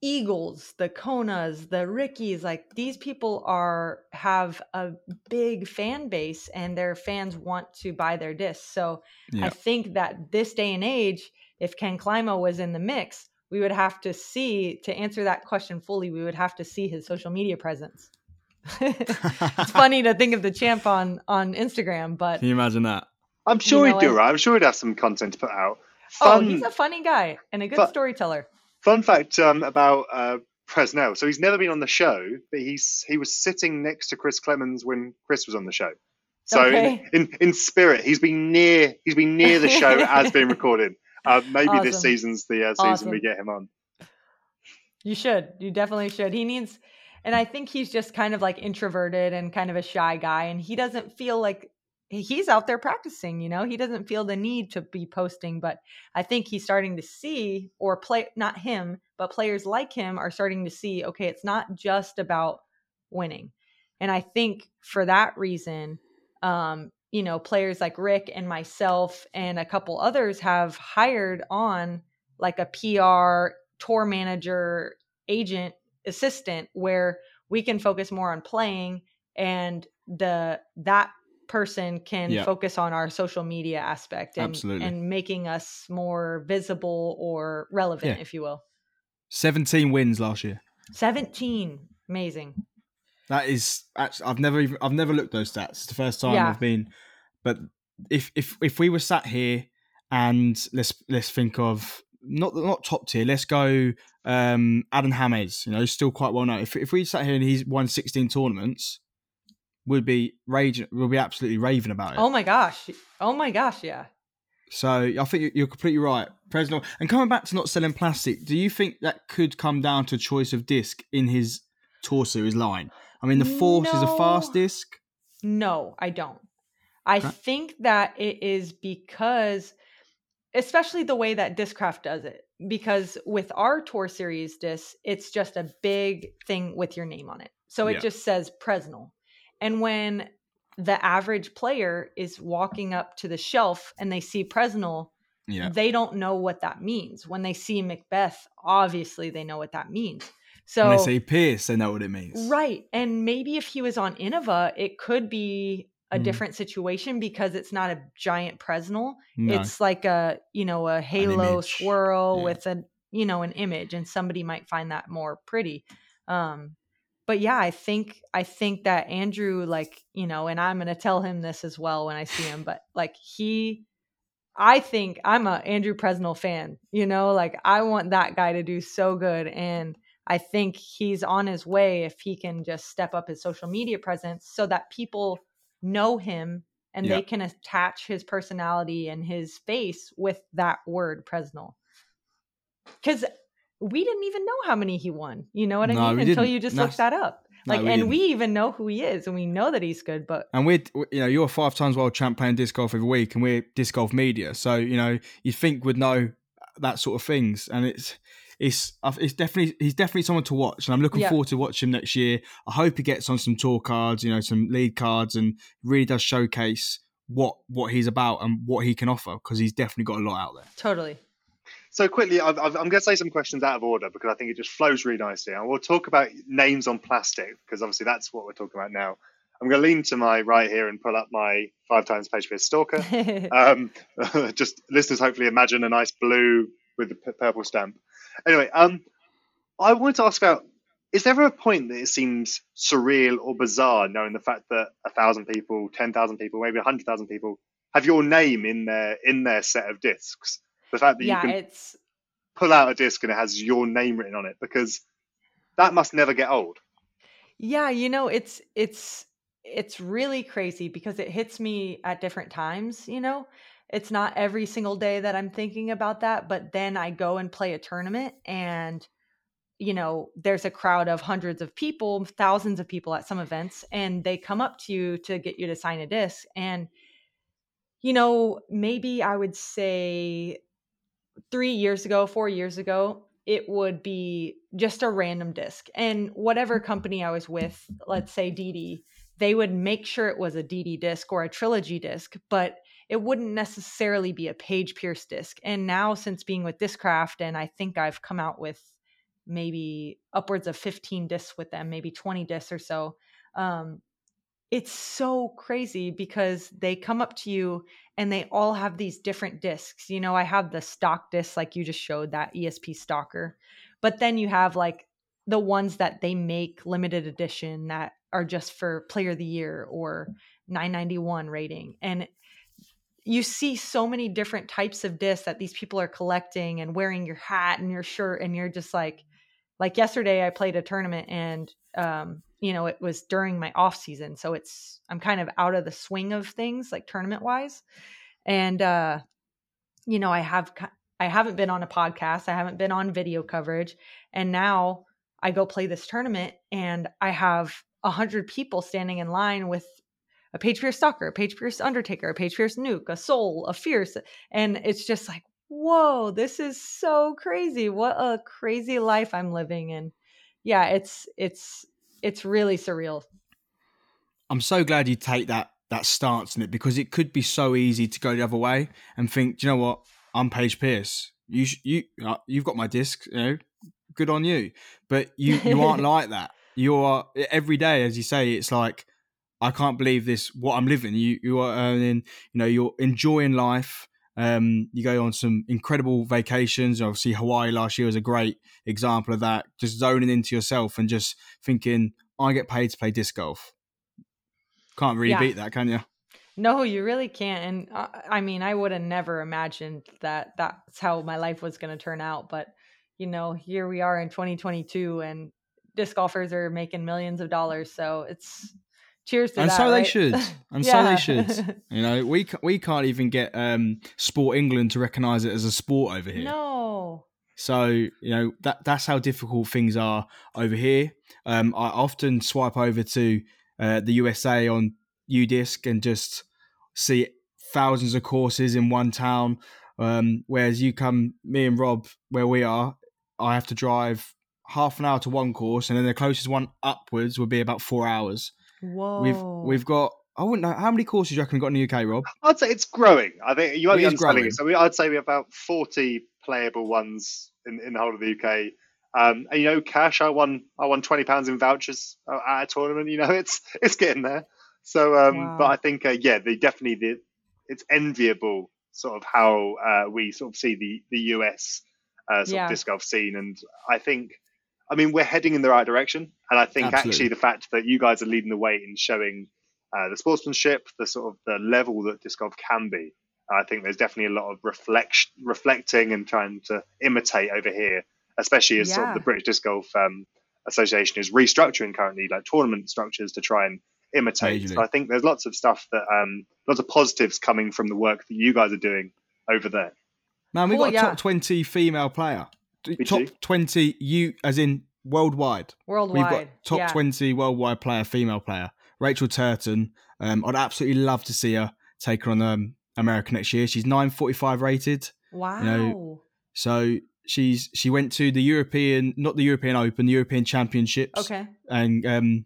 A: Eagles, the Konas, the Rickies, like these people are have a big fan base and their fans want to buy their discs. So
C: Yeah.
A: I think that this day and age, if Ken Climo was in the mix, we would have to see to answer that question fully, we would have to see his social media presence. It's funny to think of the champ on on Instagram, but
C: Can you imagine that?
D: I'm sure
A: know,
D: he'd do
A: I-
D: right. I'm sure he'd have some content to put out.
A: oh,
D: Fun,
A: he's a funny guy and a good
D: But-
A: storyteller.
D: fun fact um, about uh, Presnell. So he's never been on the show, but he's he was sitting next to Chris Clemens when Chris was on the show. So
A: Okay.
D: in, in in spirit, he's been near he's been near the show as being recorded. Uh, maybe this season's the uh, season we get him on.
A: You should. You definitely should. He needs, and I think he's just kind of like introverted and kind of a shy guy, and he doesn't feel like he's out there practicing. You know, he doesn't feel the need to be posting, but I think he's starting to see, or play, not him, but players like him are starting to see. Okay, it's not just about winning, and I think for that reason, um, you know, players like Rick and myself and a couple others have hired on like a PR tour manager, agent, assistant where we can focus more on playing and the that person can
C: Yeah.
A: focus on our social media aspect and,
C: Absolutely.
A: and making us more visible or relevant,
C: Yeah.
A: if you will.
C: 17 wins last year.
A: 17. Amazing.
C: That is actually I've never even I've never looked those stats. It's the first time
A: Yeah.
C: I've been but if if if we were sat here and let's let's think of not not top tier, let's go um Adam Hammes, you know, still quite well known. If if we sat here and he's won 16 tournaments, we'd be raging we'll be absolutely raving about it.
A: Oh my gosh. Oh my gosh, yeah.
C: So I think you- you're completely right, Presnell. And coming back to not selling plastic, do you think that could come down to choice of disc in his torso, series line? I mean, the Force is a fast disc.
A: No, I don't. I
C: Okay.
A: think that it is because, especially the way that Discraft does it, because with our tour series disc, it's just a big thing with your name on it. So it
C: Yeah.
A: just says Presnell. And when the average player is walking up to the shelf and they see Presnell,
C: Yeah,
A: they don't know what that means. When they see McBeth, obviously they know what that means. So
C: when they say Pierce, they know what it means.
A: Right. And maybe if he was on Innova, it could be a
C: Mm.
A: different situation because it's not a giant Presnell.
C: No.
A: It's like a, you know, a halo swirl
C: Yeah.
A: with a, you know, an image and somebody might find that more pretty. Um but yeah, I think I think that Andrew like, you know, and I'm going to tell him this as well when I see him, but like he I think I'm a Andrew Presnell fan, you know, like I want that guy to do so good and I think he's on his way if he can just step up his social media presence so that people know him and
C: Yeah.
A: they can attach his personality and his face with that word Presnell. Cuz we didn't even know how many he won. You know what I
C: No,
A: mean? Until
C: didn't.
A: you just
C: No,
A: looked that up.
C: no,
A: Like
C: we
A: and
C: didn't.
A: we even know who he is and we know that he's good, but
C: And we're, you know, you're five times world champ playing disc golf every week, and we're disc golf media. So, you know, you think would know that sort of things. And it's, it's, it's definitely, he's definitely someone to watch. And I'm looking
A: Yeah.
C: forward to watch him next year. I hope he gets on some tour cards, you know, some lead cards, and really does showcase what what he's about and what he can offer because he's definitely got a lot out there.
A: totally.
D: So quickly, I've, I've, I'm going to say some questions out of order because I think it just flows really nicely. And we'll talk about names on plastic because obviously that's what we're talking about now. I'm going to lean to my right here and pull up my five times Paige for stalker. Um, just listeners, hopefully imagine a nice blue with the purple stamp. Anyway, um, I wanted to ask about: Is there ever a point that it seems surreal or bizarre, knowing the fact that a thousand people, ten thousand people, maybe a hundred thousand people have your name in their in their set of discs? The fact that
A: yeah,
D: you can
A: it's
D: pull out a disc and it has your name written on it, because that must never get old.
A: Yeah, you know, it's it's it's really crazy because it hits me at different times, you know. It's not every single day that I'm thinking about that, but then I go and play a tournament and you know, there's a crowd of hundreds of people, thousands of people at some events and they come up to you to get you to sign a disc and you know, maybe I would say 3 years ago, 4 years ago, it would be just a random disc. And whatever mm-hmm. company I was with, let's say DD, they would make sure it was a DD disc or a trilogy disc, but it wouldn't necessarily be a paige pierce disc. And now, since being with Discraft, and I think I've come out with maybe upwards of 15 discs with them, maybe 20 discs or so. Um, it's so crazy because they come up to you and they all have these different discs. You know, I have the stock disc, like you just showed, that ESP Stalker. But then you have like the ones that they make limited edition that are just for player of the year or 991 rating. And you see so many different types of discs that these people are collecting and wearing your hat and your shirt. And you're just like, like yesterday, I played a tournament and, um, you know, it was during my off season. So it's, I'm kind of out of the swing of things like tournament wise. And, uh, you know, I have, I haven't been on a podcast. I haven't been on video coverage. And now I go play this tournament and I have a hundred people standing in line with a Paige Pierce Stalker, a Paige Pierce Undertaker, a Paige Pierce Nuke, a Soul, a Fierce. And it's just like, whoa, this is so crazy. What a crazy life I'm living. And yeah, it's, it's, it's really surreal.
C: I'm so glad you take that that stance in it because it could be so easy to go the other way and think, do you know what? I'm Paige Pierce. You sh- you uh, you've got my disc. You know, good on you. But you you aren't like that. You are every day, as you say. It's like I can't believe this. What I'm living. You you are earning. You know, you're enjoying life. Um, you go on some incredible vacations. Obviously, Hawaii last year was a great example of that. Just zoning into yourself and just thinking, I get paid to play disc golf. Can't really
A: Yeah.
C: beat that, can you?
A: No, you really can't. And uh, I mean, I would have never imagined that that's how my life was going to turn out. But, you know, here we are in 2022 and disc golfers are making millions of dollars. So it's cheers to that.
C: And
A: that.
C: so they
A: right?
C: should. And so they should. You know, we we can't even get um, Sport England to recognise it as a sport over here.
A: no.
C: So you know that that's how difficult things are over here. Um, I often swipe over to uh, the USA on UDisc and just see thousands of courses in one town. Um, whereas you come, me and Rob, where we are, I have to drive half an hour to one course, and then the closest one upwards would be about four hours.
A: Whoa.
C: We've we've got I wouldn't know how many courses do you reckon we've got in the UK, Rob.
D: I'd say it's growing. I think you might
C: It
D: be understanding
C: growing.
D: it. So we, I'd say we have about 40 playable ones in, in the whole of the UK. Um, and you know, cash. I won. I won 20 pounds in vouchers uh, at a tournament. You know, it's it's getting there. So, um,
A: Wow.
D: but I think uh, yeah, they definitely the, it's enviable sort of how uh, we sort of see the the US uh, sort
A: Yeah.
D: of disc golf scene, and I think. I mean, we're heading in the right direction, and I think
C: Absolutely.
D: actually the fact that you guys are leading the way in showing uh, the sportsmanship, the sort of the level that disc golf can be. I think there's definitely a lot of reflection, reflecting and trying to imitate over here, especially as sort of the British Disc Golf um, Association is restructuring currently, like tournament structures to try and imitate. So I think there's lots of stuff that, um, lots of positives coming from the work that you guys are doing over there.
C: Man, we've
A: Cool,
C: got a
A: yeah.
C: top twenty female player.
D: Me
C: top
D: too.
C: twenty you as in worldwide.
A: Worldwide.
C: We've got top
A: yeah.
C: 20 worldwide player, female player, Rachel Turton. Um, I'd absolutely love to see her take her on um, America next year. She's 945 rated.
A: Wow.
C: know, So she's she went to the European, not the European Open, the European Championships,
A: okay.
C: and um,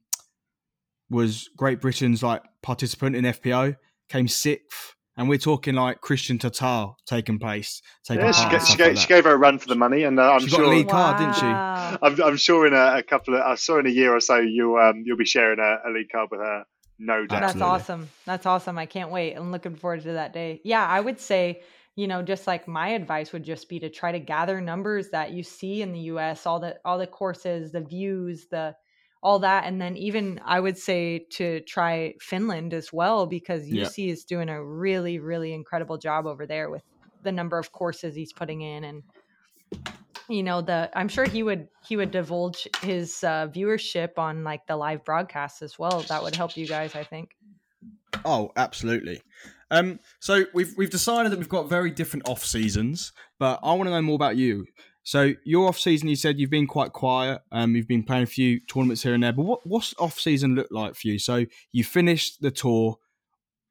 C: was Great Britain's like participant in FPO. Came sixth, and we're talking like Kristin Tattar taking place, taking
D: Yeah,
C: part.
D: she, gave, she, gave,
C: like
D: she gave her a run for the money, and uh, I'm
C: She got a
D: sure.
C: lead card, didn't she?
D: I'm, I'm sure in a, a couple of, I saw in a year or so, you um, you'll be sharing a, a lead card with her, no doubt.
A: That's
C: Absolutely.
A: awesome. That's awesome. I can't wait. I'm looking forward to that day. Yeah, I would say, you know, just like my advice would just be to try to gather numbers that you see in the US, all the all the courses, the views, the all that and then even I would say to try Finland as well because
C: Yeah.
A: Jussi is doing a really really incredible job over there with the number of courses he's putting in and you know the i'm sure he would he would divulge his uh, viewership on like the live broadcasts as well that would help you guys i think
C: Oh, absolutely. Um, so we've we've decided that we've got very different off seasons, but I want to know more about you. So your off season, you said you've been quite quiet. Um, you've been playing a few tournaments here and there. But what what's off season look like for you? So you finished the tour.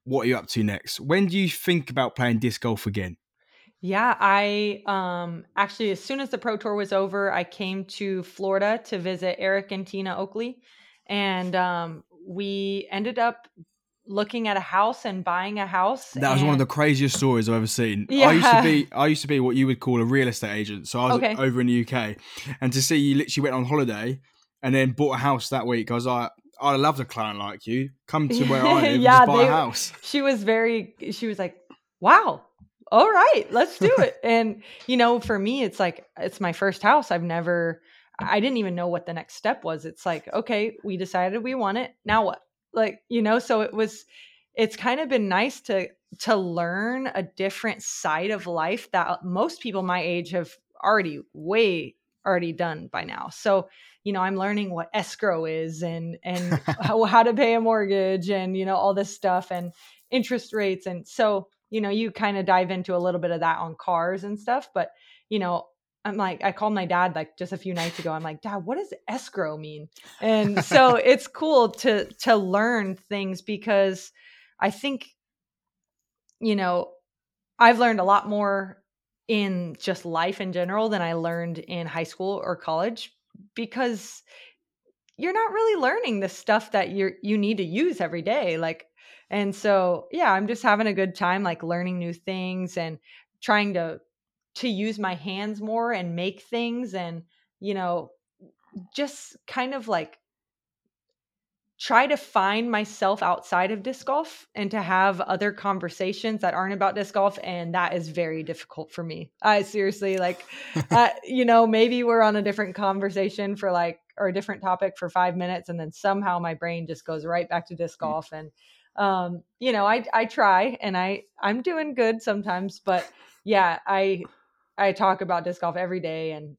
C: What are you up to next? When do you think about playing disc golf again?
A: yeah i um actually as soon as the pro tour was over i came to florida to visit eric and tina oakley and um we ended up looking at a house and buying a house
C: That was one of the craziest stories I've ever seen. Yeah. I used to be I used to be what you would call a real estate agent. So I was
A: Okay.
C: over in the UK, and to see you literally went on holiday and then bought a house that week, I was like, I'd love a client like you. Come to where I live, and
A: Yeah,
C: just buy
A: they-
C: a house.
A: she was very she was like wow all right let's do it and you know for me it's like it's my first house i've never i didn't even know what the next step was it's like okay we decided we want it now what like you know so it was it's kind of been nice to to learn a different side of life that uh, most people my age have already way already done by now. So you know i'm learning what escrow is and and how, how to pay a mortgage and you know all this stuff and interest rates. And so you know you kind of dive into a little bit of that on cars and stuff but you know i'm like i called my dad like just a few nights ago. I'm like dad what does escrow mean? And so it's cool to to learn things because i think you know i've learned a lot more in just life in general than i learned in high school or college because you're not really learning the stuff that you're you need to use every day like and so yeah i'm just having a good time like learning new things and trying to to use my hands more and make things and you know just kind of like try to find myself outside of disc golf and to have other conversations that aren't about disc golf and that is very difficult for me i seriously like uh, you know maybe we're on a different conversation for like or a different topic for five minutes and then somehow my brain just goes right back to disc mm. golf and um you know i i try and i i'm doing good sometimes but yeah i i talk about disc golf every day and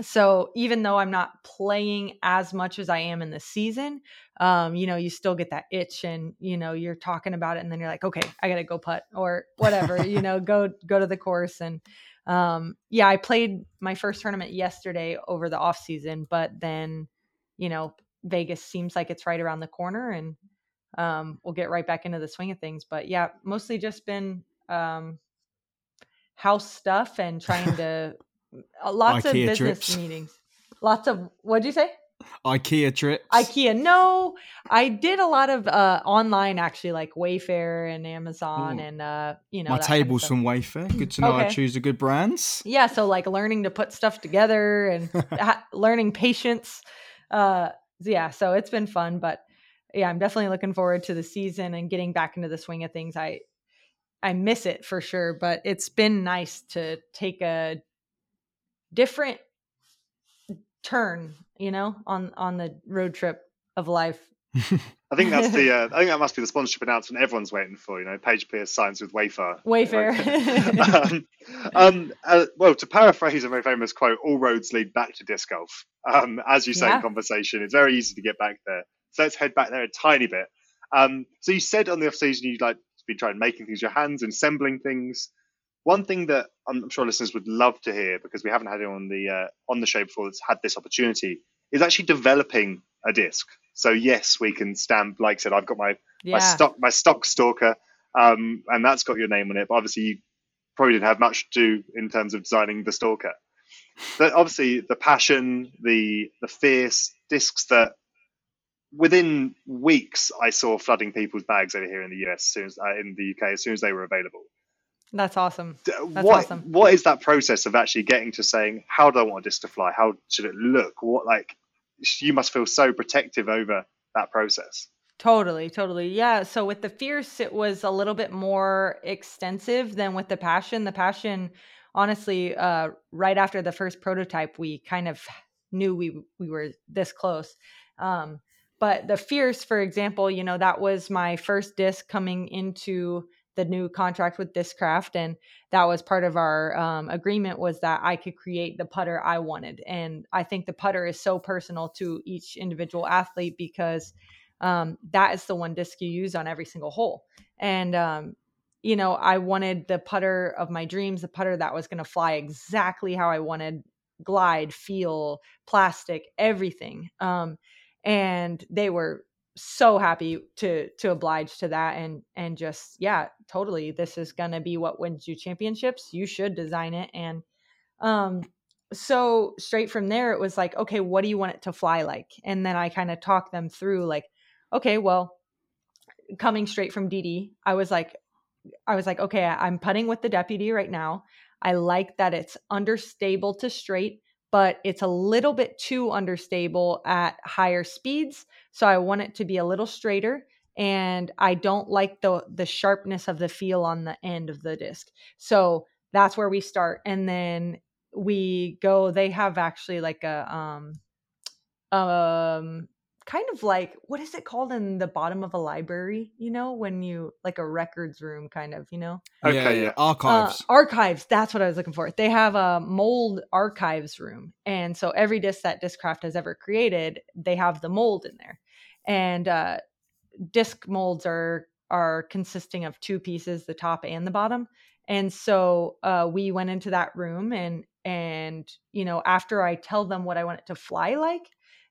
A: so even though I'm not playing as much as I am in the season, um, you know, you still get that itch and, you know, you're talking about it and then you're like, okay, I got to go putt or whatever, you know, go, go to the course. And, um, yeah, I played my first tournament yesterday over the off season, but then, you know, Vegas seems like it's right around the corner and, um, we'll get right back into the swing of things. But yeah, mostly just been, um, house stuff and trying to lots IKEA of business trips. meetings. Lots of what'd you say?
E: IKEA trips.
A: IKEA. No, I did a lot of uh, online actually, like Wayfair and Amazon, Ooh. and uh, you know
E: my tables kind of from Wayfair. Good to know okay. I choose a good brands.
A: Yeah, so like learning to put stuff together and ha- learning patience. Uh, yeah, so it's been fun, but yeah, I'm definitely looking forward to the season and getting back into the swing of things. I I miss it for sure, but it's been nice to take a different turn, you know, on on the road trip of life.
D: I think that's the. Uh, I think that must be the sponsorship announcement everyone's waiting for. You know, Paige Pierce signs with Wayfair.
A: Wayfair.
D: um, um, uh, well, to paraphrase a very famous quote, "All roads lead back to disc golf." Um, as you say yeah. in conversation, it's very easy to get back there. So let's head back there a tiny bit. Um, so you said on the off season you like been trying making things with your hands, and assembling things. One thing that I'm sure listeners would love to hear because we haven't had it on the uh, on the show before that's had this opportunity is actually developing a disc. So yes, we can stamp. Like I said, I've got my yeah. my stock my stock stalker, um, and that's got your name on it. But obviously, you probably didn't have much to do in terms of designing the stalker. But obviously, the passion, the the fierce discs that within weeks I saw flooding people's bags over here in the US, as soon as, uh, in the UK, as soon as they were available.
A: That's awesome. That's
D: what,
A: awesome.
D: What is that process of actually getting to saying, how do I want this to fly? How should it look? What like you must feel so protective over that process.
A: Totally, totally. Yeah. So with the fierce, it was a little bit more extensive than with the passion. The passion, honestly, uh, right after the first prototype, we kind of knew we we were this close. Um, but the fierce, for example, you know, that was my first disc coming into the new contract with Discraft, and that was part of our um, agreement was that I could create the putter I wanted. And I think the putter is so personal to each individual athlete because um, that is the one disc you use on every single hole. And um, you know, I wanted the putter of my dreams, the putter that was going to fly exactly how I wanted, glide, feel, plastic, everything. Um, and they were so happy to to oblige to that and and just yeah totally this is going to be what wins you championships you should design it and um so straight from there it was like okay what do you want it to fly like? And then i kind of talked them through like okay well coming straight from dd i was like i was like okay i'm putting with the deputy right now. I like that it's understable to straight but it's a little bit too understable at higher speeds. So I want it to be a little straighter and I don't like the the sharpness of the feel on the end of the disc. So that's where we start and then we go they have actually like a um um kind of like what is it called in the bottom of a library you know when you like a records room kind of you know?
E: Okay. yeah, yeah. archives.
A: uh, archives that's what i was looking for. They have a mold archives room and so every disc that discraft has ever created they have the mold in there. And uh disc molds are are consisting of two pieces the top and the bottom. And so uh we went into that room and and you know after i tell them what i want it to fly like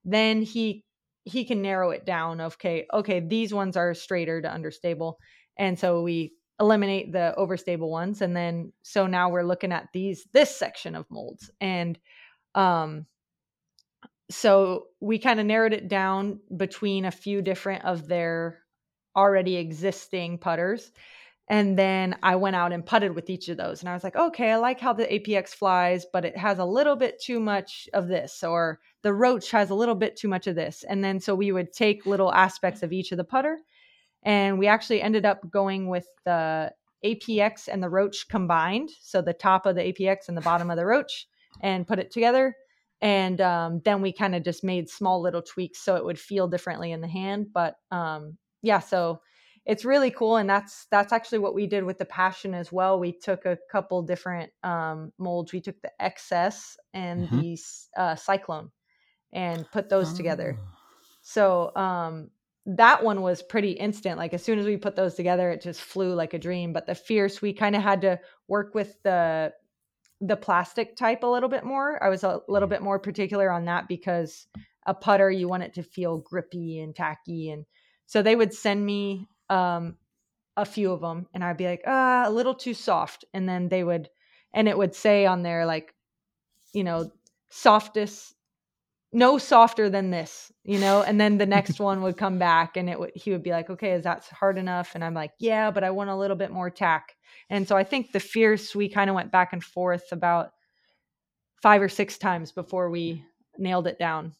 A: then he he can narrow it down of okay okay these ones are straighter to understable and so we eliminate the overstable ones and then so now we're looking at these this section of molds and um so we kind of narrowed it down between a few different of their already existing putters and then I went out and putted with each of those. And I was like, okay, I like how the APX flies, but it has a little bit too much of this, or the roach has a little bit too much of this. And then so we would take little aspects of each of the putter. And we actually ended up going with the apx and the roach combined. So the top of the apx and the bottom of the roach and put it together. And um, then we kind of just made small little tweaks so it would feel differently in the hand. But um, yeah so it's really cool. And that's that's actually what we did with the passion as well. We took a couple different um, molds. We took the xs and
C: Mhm.
A: the uh, cyclone and put those together.
C: Ah.
A: so um, that one was pretty instant like as soon as we put those together it just flew like a dream but the fierce we kind of had to work with the the plastic type a little bit more. I was a little bit more particular on that because a putter you want it to feel grippy and tacky and so they would send me um a few of them and i'd be like ah a little too soft and then they would and it would say on there like you know softest no softer than this you know? And then the next one would come back and it would he would be like okay is that hard enough? And i'm like yeah but i want a little bit more tack. And so i think the fierce we kind of went back and forth about five or six times before we nailed it down.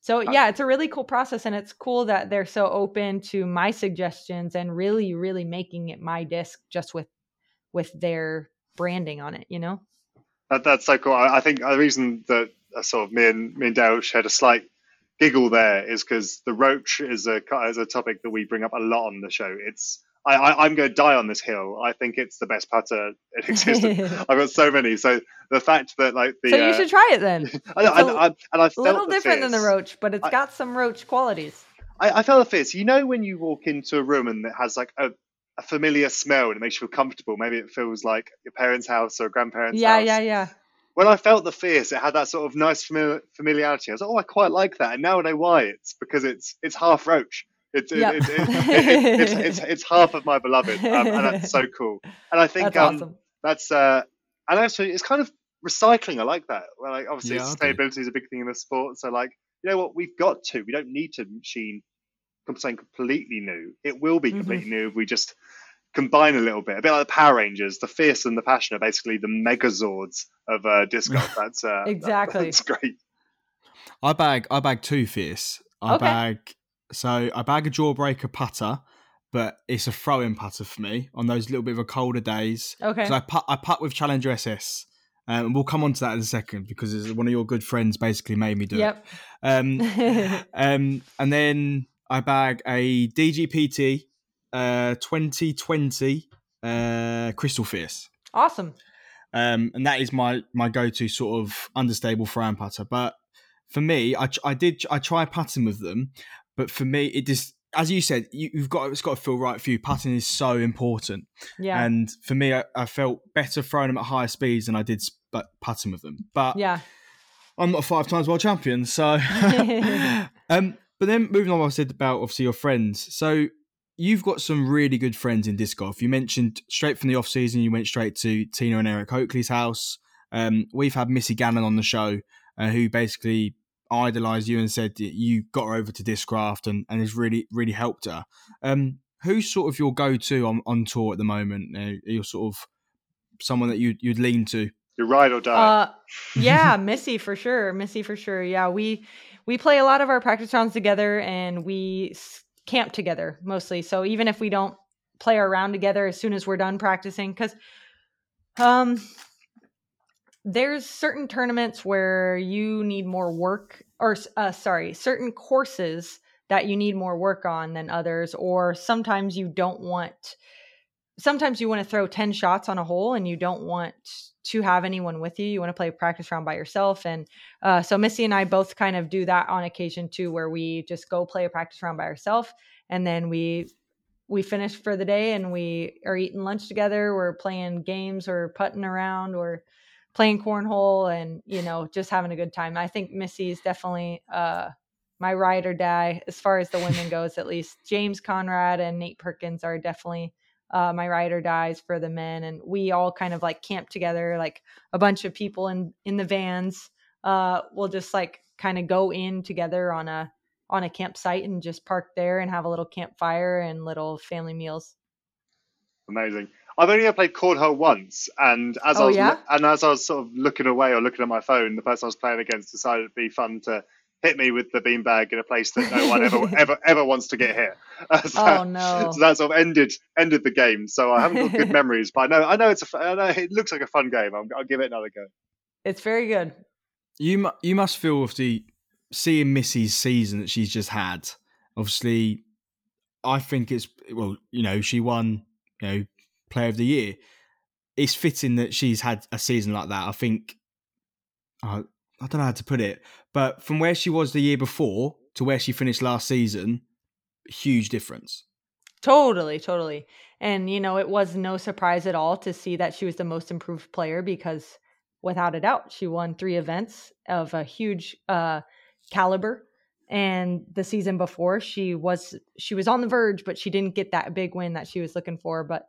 A: So yeah it's a really cool process and it's cool that they're so open to my suggestions and really really making it my disc just with with their branding on it you know?
D: That, that's so cool. I, I think the reason that uh, sort of me and me and Dale had a slight giggle there is because the roach is a is a topic that we bring up a lot on the show. It's I, I I'm going to die on this hill. I think it's the best putter in existence. I've got so many. So the fact that like the
A: so you
D: uh,
A: should try it then
D: I, I,
A: it's a-
D: I, and I
A: a
D: felt
A: little
D: the
A: different than the roach but it's got some roach qualities
D: I, I felt the fierce. You know when you walk into a room and it has like a, a familiar smell and it makes you feel comfortable. Maybe it feels like your parents' house or a grandparents'
A: yeah
D: house.
A: yeah yeah
D: when I felt the fierce, it had that sort of nice famili- familiarity. I was like, oh, I quite like that. And now I know why. It's because it's it's half roach. It's
A: Yep.
D: it, it, it, it's, it's it's half of my beloved, um, and that's so cool. And I think
A: that's
D: um,
A: awesome
D: that's uh, and actually it's kind of recycling. I like that. Well, like obviously
C: Yeah, I do.
D: sustainability is a big thing in the sport. So like you know what, we've got to. We don't need to machine something completely new. It will be
A: Mhm.
D: completely new if we just combine a little bit. A bit like the Power Rangers, the Fierce and the Passion are basically the Megazords of uh, disc golf. That's uh, that-
A: Exactly.
D: that's great.
C: I bag I bag two fierce. I
A: Okay.
C: bag so I bag a jawbreaker putter, but it's a throw-in putter for me on those little bit of a colder days.
A: okay
C: So I putt I putt with Challenger SS. Um, and we'll come on to that in a second because it's- one of your good friends basically made me do
A: yep
C: it. Um, um, and then I bag a DGPT uh, 2020 uh, Crystal Fierce.
A: awesome
C: Um, and that is my my go to sort of understable throw putter. But for me, I, I did I try putting with them, but for me, it just as you said, you, you've got it's got to feel right for you. Putting is so important,
A: yeah
C: and for me, I, I felt better throwing them at higher speeds than I did sp- putting with them. But
A: yeah
C: I'm not a five times world champion, so. um, but then moving on, I said about obviously your friends. So you've got some really good friends in disc golf. You mentioned straight from the off season, you went straight to Tina and Eric Oakley's house. Um, we've had Missy Gannon on the show, uh, who basically idolised you and said that you got her over to Discraft and, and has really really helped her. Um, who's sort of your go to on, on tour at the moment? Uh, you're sort of someone that you you'd lean to.
D: You're ride or die.
A: Uh, yeah, Missy for sure. Missy for sure. Yeah, we we play a lot of our practice rounds together, and we s- camp together mostly. So even if we don't play our round together, as soon as we're done practicing, because um, there's certain tournaments where you need more work, or uh, sorry, certain courses that you need more work on than others, or sometimes you don't want. Sometimes you want to throw 10 shots on a hole and you don't want to have anyone with you. You want to play a practice round by yourself. And uh, so Missy and I both kind of do that on occasion too, where we just go play a practice round by ourselves, and then we we finish for the day and we are eating lunch together. We're playing games or putting around or playing cornhole and you know just having a good time. I think Missy is definitely uh, my ride or die as far as the women goes. At least James Conrad and Nate Perkins are definitely uh, my ride or dies for the men and we all kind of like camp together like a bunch of people in in the vans uh we'll just like kind of go in together on a on a campsite and just park there and have a little campfire and little family meals
D: Amazing. I've only ever played cornhole once, and as I
A: Oh,
D: was
A: yeah?
D: and as I was sort of looking away or looking at my phone, the person I was playing against decided it'd be fun to hit me with the beanbag in a place that no one ever ever ever wants to get hit. Uh, so,
A: Oh no.
D: so that sort of ended ended the game. So I haven't got good memories, but I know I know it's a fu- I know it looks like a fun game. I'll, I'll give it another go.
A: It's very good.
E: You you must feel obviously seeing Missy's season that she's just had. Obviously, I think it's well, you know, she won, you know, Player of the Year. It's fitting that she's had a season like that. I think, uh, I don't know how to put it, but from where she was the year before to where she finished last season, huge difference.
A: Totally, totally. And you know, it was no surprise at all to see that she was the most improved player because without a doubt, she won three events of a huge uh caliber. And the season before, she was she was on the verge, but she didn't get that big win that she was looking for. But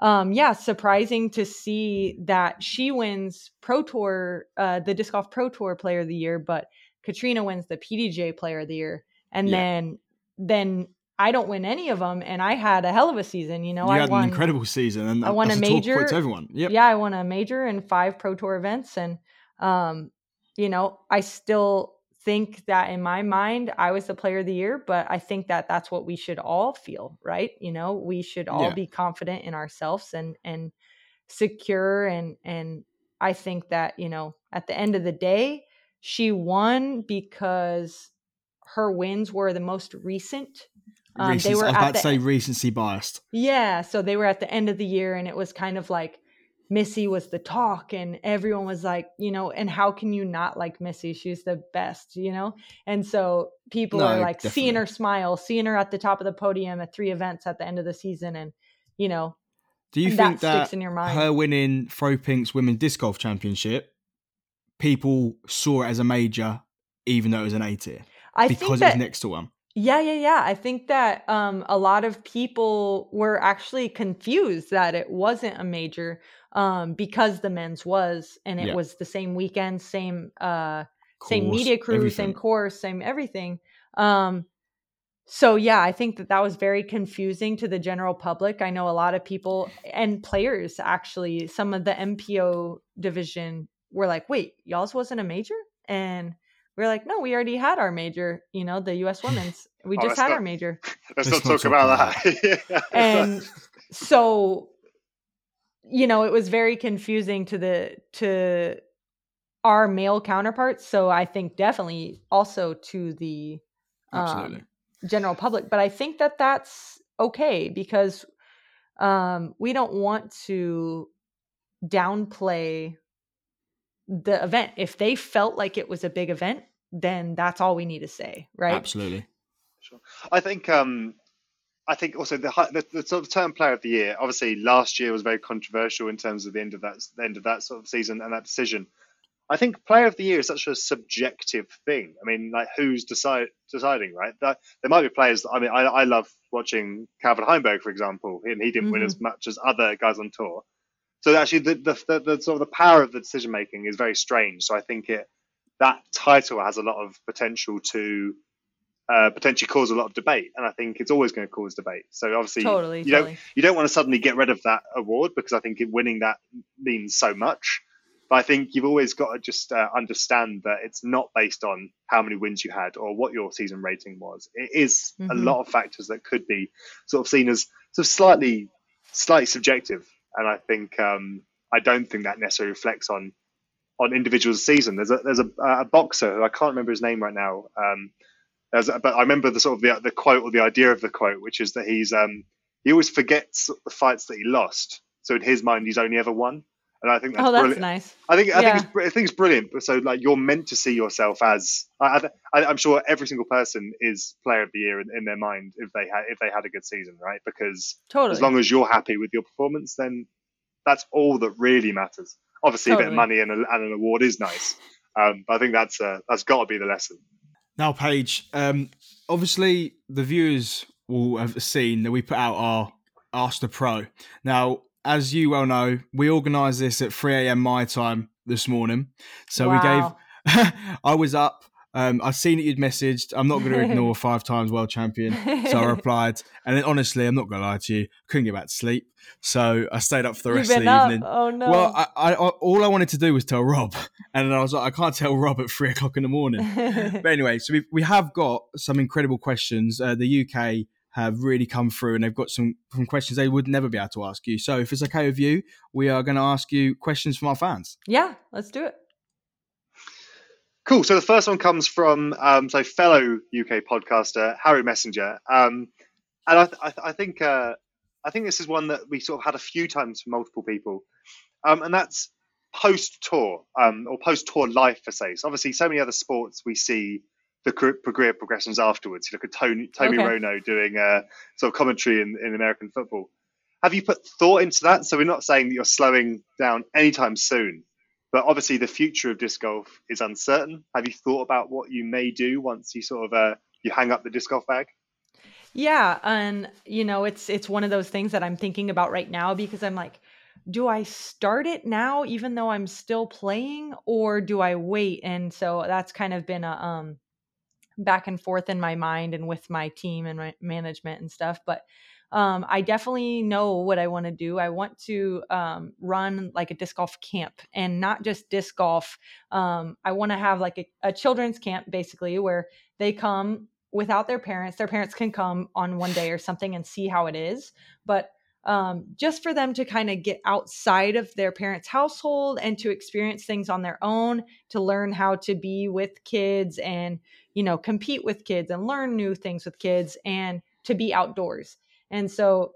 A: um yeah, surprising to see that she wins Pro Tour, uh the Disc Golf Pro Tour player of the year, but Catrina wins the PDGA player of the year. And
E: Yeah.
A: then then I don't win any of them, and I had a hell of a season. You know,
E: you
A: I
E: had
A: won
E: an incredible season, and
A: I won a major.
E: to everyone. Yep.
A: Yeah, I won a major in five pro tour events, and um, you know, I still think that in my mind I was the player of the year, but I think that that's what we should all feel, right? You know, we should all
E: Yeah.
A: be confident in ourselves and and secure and and I think that you know at the end of the day she won because her wins were the most recent. Um, they were
E: I was
A: at
E: about to say recency biased.
A: yeah, so they were at the end of the year and it was kind of like Missy was the talk and everyone was like, you know, and how can you not like Missy? She's the best, you know? And so people
E: No,
A: are like seeing her smile, seeing her at the top of the podium at three events at the end of the season and you know,
E: Do you think
A: that
E: that
A: sticks in your mind.
E: her winning Throw Pink's Women's Disc Golf Championship, people saw it as a major, even though it was an A tier
A: I
E: because
A: think
E: it was next to one.
A: Yeah, yeah, yeah. I think that um, a lot of people were actually confused that it wasn't a major um, because the men's was, and it
E: Yeah.
A: was the same weekend, same uh, same media crew, same course, same everything. Um, so yeah, I think that that was very confusing to the general public. I know a lot of people and players actually. Some of the MPO division were like, "Wait, y'all's wasn't a major," and we are like, "No, we already had our major. You know, the U.S. Women's. We
D: Oh,
A: just had
D: not-
A: our major."
D: Let's,
E: Let's
D: not
E: not
D: talk
E: talk
D: about that.
A: and so you know it was very confusing to the to our male counterparts so i think definitely also to the um, general public but i think that that's okay because um, we don't want to downplay the event if they felt like it was a big event then that's all we need to say right
E: Absolutely.
D: Sure. I think um, I think also the, the the sort of term player of the year. Obviously, last year was very controversial in terms of the end of that the end of that sort of season and that decision. I think player of the year is such a subjective thing. I mean, like who's decide, deciding, right? That, there might be players. I mean, I, I love watching Calvin Heimburg, for example, and he didn't win
A: Mhm.
D: as much as other guys on tour. So actually, the, the, the, the sort of the power of the decision making is very strange. So I think it that title has a lot of potential to uh, potentially cause a lot of debate, and I think it's always going to cause debate. So obviously,
A: totally
D: you don't you don't want to suddenly get rid of that award because I think it, winning that means so much. But I think you've always got to just uh, understand that it's not based on how many wins you had or what your season rating was. It is a
A: Mhm.
D: lot of factors that could be sort of seen as sort of slightly slightly subjective, and I think um, I don't think that necessarily reflects on on individuals' season. There's a there's a, a boxer who I can't remember his name right now. Um, there's a, but I remember the sort of the, the quote or the idea of the quote, which is that he's um, he always forgets the fights that he lost. So in his mind, he's only ever won, and I think that's
A: oh that's
D: brilliant.
A: nice
D: I think I
A: Yeah.
D: think it's, I think it's brilliant. But so like you're meant to see yourself as I, I, I'm sure every single person is player of the year in, in their mind if they had if they had a good season, right? Because
A: totally
D: as long as you're happy with your performance, then that's all that really matters. Obviously, a bit of money and, a, and an award is nice, um, but I think that's uh, that's got to be the lesson.
E: Now, Paige, um, obviously the viewers will have seen that we put out our Ask the Pro. Now, as you well know, we organised this at 3 a.m. my time this morning. So
A: Wow.
E: we gave, I was up,
C: Um, I've seen that you'd messaged. I'm not going to ignore five times world champion. So I replied. And then honestly, I'm not going to lie to you. Couldn't get back to sleep. So I stayed up for the
A: You've
C: rest of the
A: up.
C: evening.
A: Oh no.
C: Well, I, I, I, all I wanted to do was tell Rob. And then I was like, I can't tell Rob at three o'clock in the morning. But anyway, so we, we have got some incredible questions. Uh, the UK have really come through and they've got some, some questions they would never be able to ask you. So if it's okay with you, we are going to ask you questions from our fans.
A: yeah, let's do it.
D: Cool. So the first one comes from um, so fellow UK podcaster Harry Messenger, um, and I, I, I think uh, I think this is one that we sort of had a few times from multiple people, um, and that's post tour um, or post tour life for say. So obviously, so many other sports we see the career progressions afterwards. You look at Tony Tony
A: Okay.
D: Romo doing uh, sort of commentary in, in American football. Have you put thought into that? So we're not saying that you're slowing down anytime soon, but obviously the future of disc golf is uncertain. Have you thought about what you may do once you sort of uh, you hang up the disc golf bag?
A: Yeah, and you know, it's it's one of those things that I'm thinking about right now because I'm like, do I start it now even though I'm still playing or do I wait? And so that's kind of been a um back and forth in my mind and with my team and my management and stuff, but um, I definitely know what I want to do. I want to um, run like a disc golf camp and not just disc golf. Um, I want to have like a, a children's camp basically where they come without their parents. Their parents can come on one day or something and see how it is. But um, just for them to kind of get outside of their parents' household and to experience things on their own, to learn how to be with kids and, you know, compete with kids and learn new things with kids and to be outdoors. And so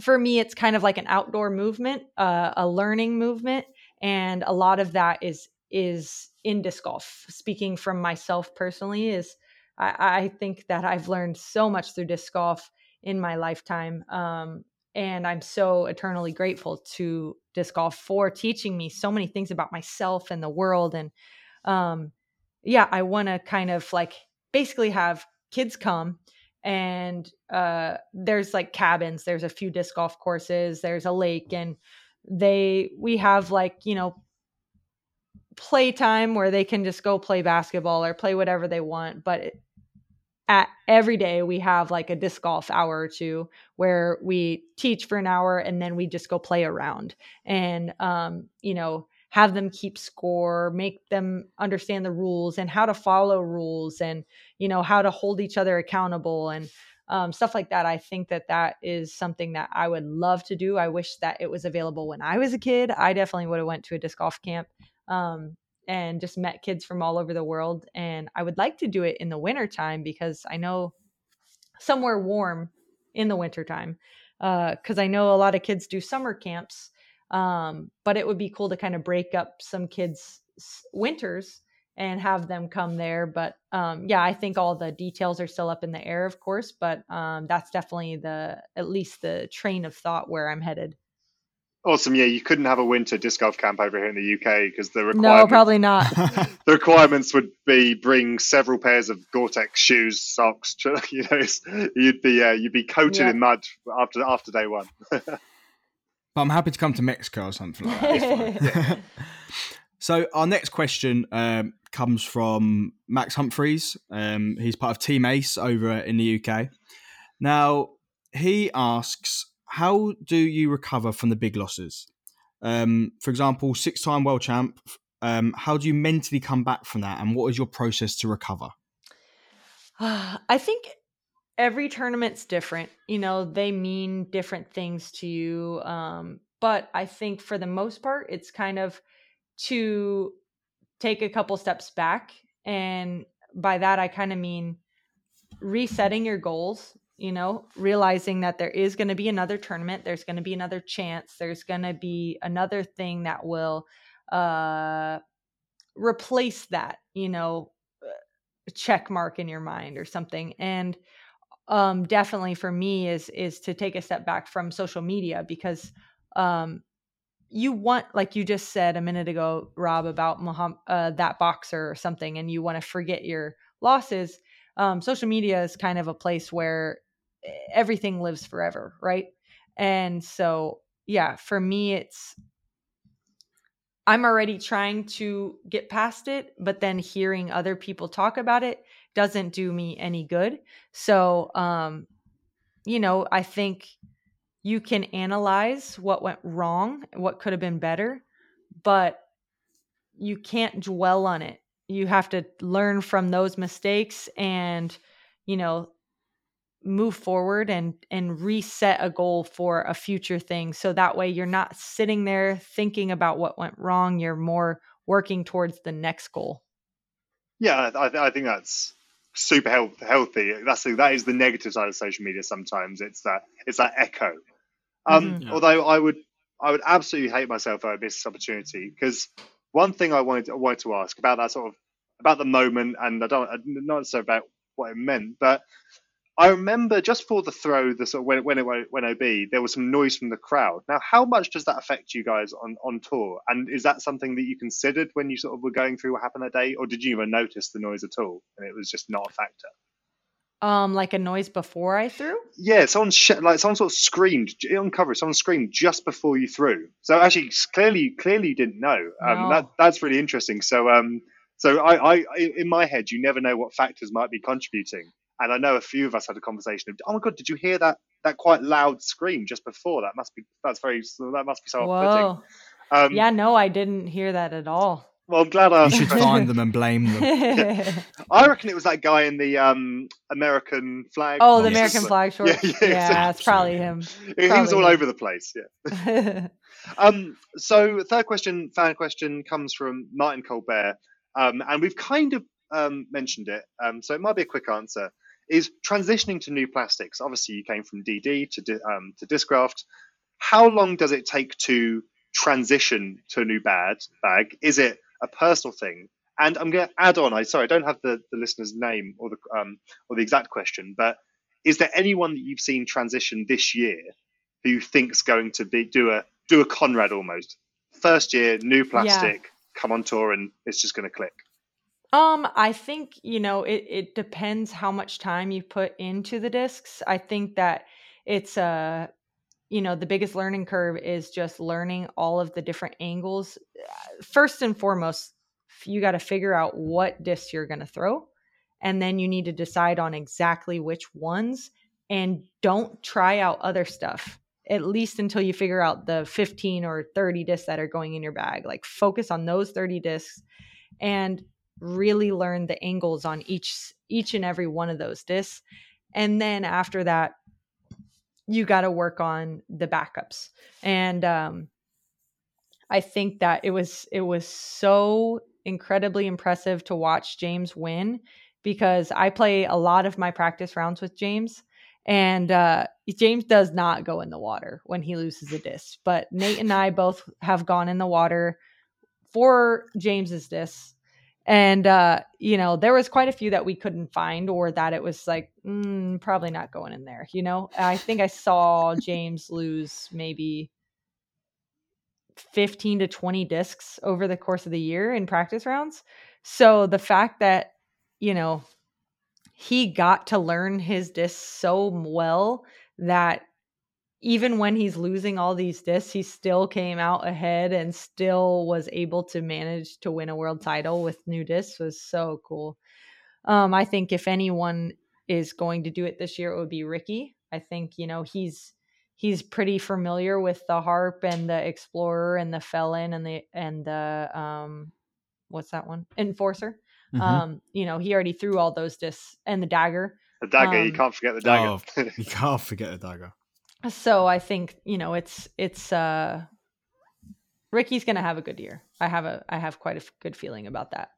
A: for me, it's kind of like an outdoor movement, uh, a learning movement. And a lot of that is is in disc golf. Speaking from myself personally, is I, I think that I've learned so much through disc golf in my lifetime. Um, and I'm so eternally grateful to disc golf for teaching me so many things about myself and the world. And um, yeah, I want to kind of like basically have kids come and uh, there's like cabins, there's a few disc golf courses, there's a lake, and they we have like you know playtime where they can just go play basketball or play whatever they want but it- at every day we have like a disc golf hour or two where we teach for an hour and then we just go play around. And um, you know have them keep score make them understand the rules and how to follow rules and you know how to hold each other accountable and um, stuff like that. I think that that is something that i would love to do. I wish that it was available when i was a kid. I definitely would have went to a disc golf camp um, and just met kids from all over the world and i would like to do it in the winter time because i know somewhere warm in the wintertime because i know a lot of kids do summer camps um, but it would be cool to kind of break up some kids winters and have them come there but um, yeah i think all the details are still up in the air of course but um, that's definitely the at least the train of thought where i'm headed
D: Awesome. Yeah, you couldn't have a winter disc golf camp over here in the UK because the
A: no probably not
D: the requirements would be bring several pairs of Gore-Tex shoes, socks. You know, it's- you'd be uh, you'd be coated
A: Yeah.
D: in mud after after day one.
C: But I'm happy to come to Mexico or something like that. so our next question um, comes from Max Humphreys. Um, he's part of Team Ace over in the UK. Now he asks, how do you recover from the big losses? Um, for example, six-time world champ. Um, how do you mentally come back from that, and what is your process to recover?
A: I think every tournament's different. You know, they mean different things to you. Um, but I think for the most part, it's kind of to take a couple steps back. And by that, I kind of mean resetting your goals, you know, realizing that there is going to be another tournament, there's going to be another chance, there's going to be another thing that will uh, replace that, you know, check mark in your mind or something and um definitely for me is is to take a step back from social media because um you want like you just said a minute ago rob about Muhammad, uh, that boxer or something and you want to forget your losses um social media is kind of a place where everything lives forever right? And so yeah for me it's I'm already trying to get past it, but then hearing other people talk about it doesn't do me any good. So, um, you know, I think you can analyze what went wrong, what could have been better, but you can't dwell on it. You have to learn from those mistakes and, you know, move forward and and reset a goal for a future thing so that way you're not sitting there thinking about what went wrong you're more working towards the next goal
D: yeah i, I think that's super health, healthy that's the, that is the negative side of social media sometimes it's that it's that echo um,
A: Mhm.
E: Yeah.
D: although i would i would absolutely hate myself if i missed this opportunity because one thing i wanted, I wanted to ask about that sort of about the moment and i don't not so about what it meant but I remember just for the throw, the sort of when, when it went, OB, there was some noise from the crowd. Now, how much does that affect you guys on, on tour? And is that something that you considered when you sort of were going through what happened that day, or did you even notice the noise at all, and it was just not a factor?
A: um like a noise before i threw
D: Yeah, someone sh- like someone sort of screamed on cover. Someone screamed just before you threw. So actually, clearly, clearly you didn't know. Um,
A: No.
D: that that's really interesting. So um, so I I- in my head, you never know what factors might be contributing. And I know a few of us had a conversation of, oh my god, did you hear that that quite loud scream just before? That must be that's very that must be so off-putting.
A: whoa
D: Um,
A: yeah no i didn't hear that at all
D: Well, I'm glad I
E: You should find them and blame them.
D: I reckon it was that guy in the um, American flag.
A: oh the
E: Yes.
A: american flag shorts
D: Yeah,
A: yeah,
D: yeah,
A: it's probably him
D: He was all
A: probably.
D: over the place. Yeah. Um, so third question, fan question, comes from Martin Colbert, um, and we've kind of um, mentioned it, um, so it might be a quick answer. Is transitioning to new plastics? Obviously, you came from DD to um, to Discraft. How long does it take to transition to a new bag? Bag is it a personal thing? And I'm going to add on. I sorry, I don't have the, the listener's name or the um, or the exact question, but is there anyone that you've seen transition this year who you think's going to be do a do a Conrad almost first year new plastic come on tour and it's just going to click
A: Um, I think you know it. It depends how much time you put into the discs. I think that it's uh you know the biggest learning curve is just learning all of the different angles. Uh, First and foremost, you got to figure out what discs you're going to throw, and then you need to decide on exactly which ones. And don't try out other stuff at least until you figure out the 15 or 30 discs that are going in your bag. Like focus on those 30 discs and really learn the angles on each each and every one of those discs and then after that you got to work on the backups and um i think that it was it was so incredibly impressive to watch james win because i play a lot of my practice rounds with james and uh james does not go in the water when he loses a disc but nate and i both have gone in the water for james's discs and uh you know there was quite a few that we couldn't find or that it was like mm, probably not going in there you know? I think i saw james lose maybe 15 to 20 discs over the course of the year in practice rounds. So the fact that you know he got to learn his discs so well that even when he's losing all these discs, he still came out ahead and still was able to manage to win a world title with new discs was so cool. Um, I think if anyone is going to do it this year, it would be Ricky. I think you know he's he's pretty familiar with the harp and the explorer and the felon and the and the um what's that one enforcer.
E: Mhm.
A: Um, you know he already threw all those discs and the dagger.
D: the dagger you
A: Um,
D: can't forget the dagger
E: Oh, you can't forget the dagger.
A: So I think you know it's it's uh Ricky's gonna have a good year. I have a I have quite a good feeling about that.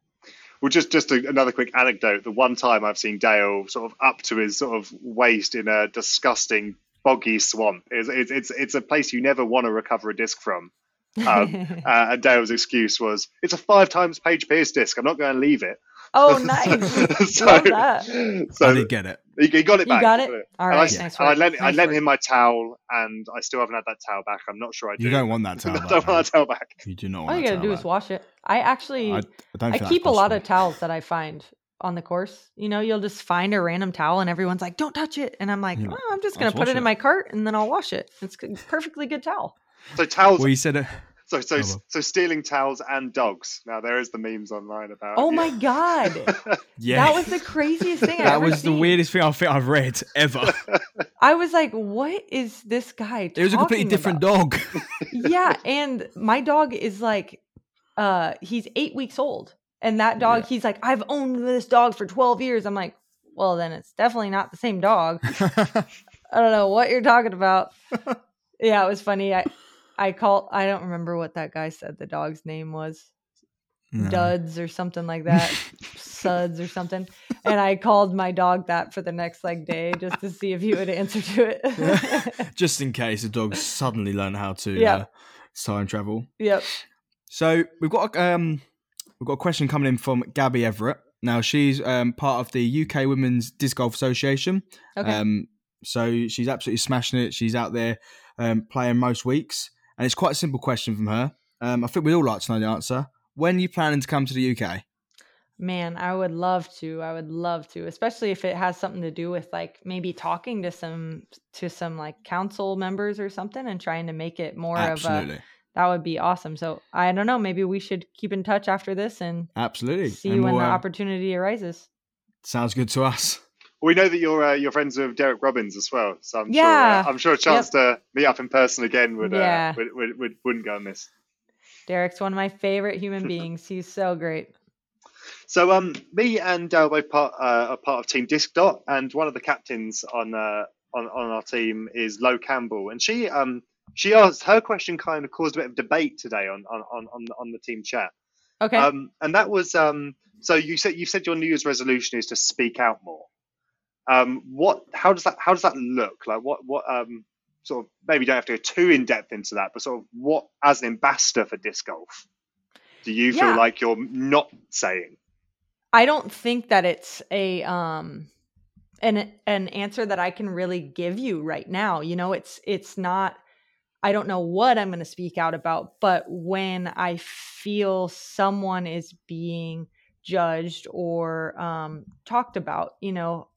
D: well just just a, another quick anecdote. The one time i've seen dale sort of up to his sort of waist in a disgusting boggy swamp. It's it's it's, it's a place you never want to recover a disc from. Um, uh, and dale's excuse was it's a five times Paige Pierce disc. I'm not going to leave it
A: oh, nice!
D: so,
A: Love that.
D: so
E: I did get it.
D: he, he got it
A: You got it?
D: And I,
A: right,
D: s-
A: nice
D: and I
A: work.
D: lent, I lent him my towel, and I still haven't had that towel back. I'm not sure I do.
E: You don't want that towel
D: I don't want that towel back.
E: You do not want
A: All you
E: that
A: gotta
E: towel
A: do is wash it. I actually
E: I,
A: I,
E: I don't think
A: keep a lot of towels that I find on the course. You know, you'll just find a random towel and everyone's like, "Don't touch it," and I'm like,
E: You're
A: "Oh, I'm just gonna
E: just
A: put
E: wash
A: it in my cart and then I'll wash it. It's a perfectly good towel."
D: So towels,
E: Well, you said it.
D: So so
C: Oh,
D: so stealing towels and dogs. Now there is the memes online about.
A: Oh
D: yeah.
A: my god,
C: Yeah,
A: that was the craziest thing. I
C: that
A: ever
C: was the
A: seen.
C: weirdest thing I think I've read ever.
A: I was like, "What is this guy?"
C: It was a completely
A: talking
C: different
A: about?
C: dog.
A: yeah, and my dog is like, uh, he's eight weeks old, and that dog,
C: Yeah.
A: he's like, I've owned this dog for twelve years. I'm like, well, then it's definitely not the same dog. I don't know what you're talking about. yeah, it was funny. I, I call. I don't remember what that guy said. The dog's name was
C: No.
A: Duds or something like that, Suds or something. And I called my dog that for the next like day just to see if he would answer to it.
C: Just in case the dog suddenly learned how to
A: Yeah.
C: uh, time travel.
A: yep.
C: So we've got a, um we've got a question coming in from Gabby Everett. Now she's um, part of the UK Women's Disc Golf Association.
A: Okay.
C: Um, so she's absolutely smashing it. She's out there um, playing most weeks, and it's quite a simple question from her. Um, I think we'd all like to know the answer. When are you planning to come to the UK?
A: Man, I would love to. I would love to, especially if it has something to do with like maybe talking to some to some like council members or something and trying to make it more
C: Absolutely,
A: of a that would be awesome. So I don't know, maybe we should keep in touch after this and
C: absolutely.
A: see
C: And
A: when
C: we'll,
A: the
C: uh,
A: opportunity arises.
C: sounds good to us.
D: We know that you're uh, you're friends with Derek Robbins as well, so I'm
A: Yeah.
D: sure uh, I'm sure a chance to meet up in person again would,
A: Yeah.
D: uh, would, would, would wouldn't go amiss.
A: Derek's one of my favorite human beings. He's so great.
D: So um, me and Dale both part uh, are part of Team Disc Dot, and one of the captains on uh, on on our team is Lo Campbell, and she um she asked her question kind of caused a bit of debate today on on on on, the- on the team chat.
A: Okay.
D: Um, and that was um, so you said you said your New Year's resolution is to speak out more. Um, what? How does that? How does that look? Like what? What? Um, sort of maybe you don't have to go too in depth into that, but sort of what as an ambassador for disc golf, do you
A: Yeah.
D: feel like you're not saying?
A: I don't think that it's a um an an answer that I can really give you right now. You know, it's it's not I don't know what I'm going to speak out about, but when I feel someone is being judged or um talked about, you know,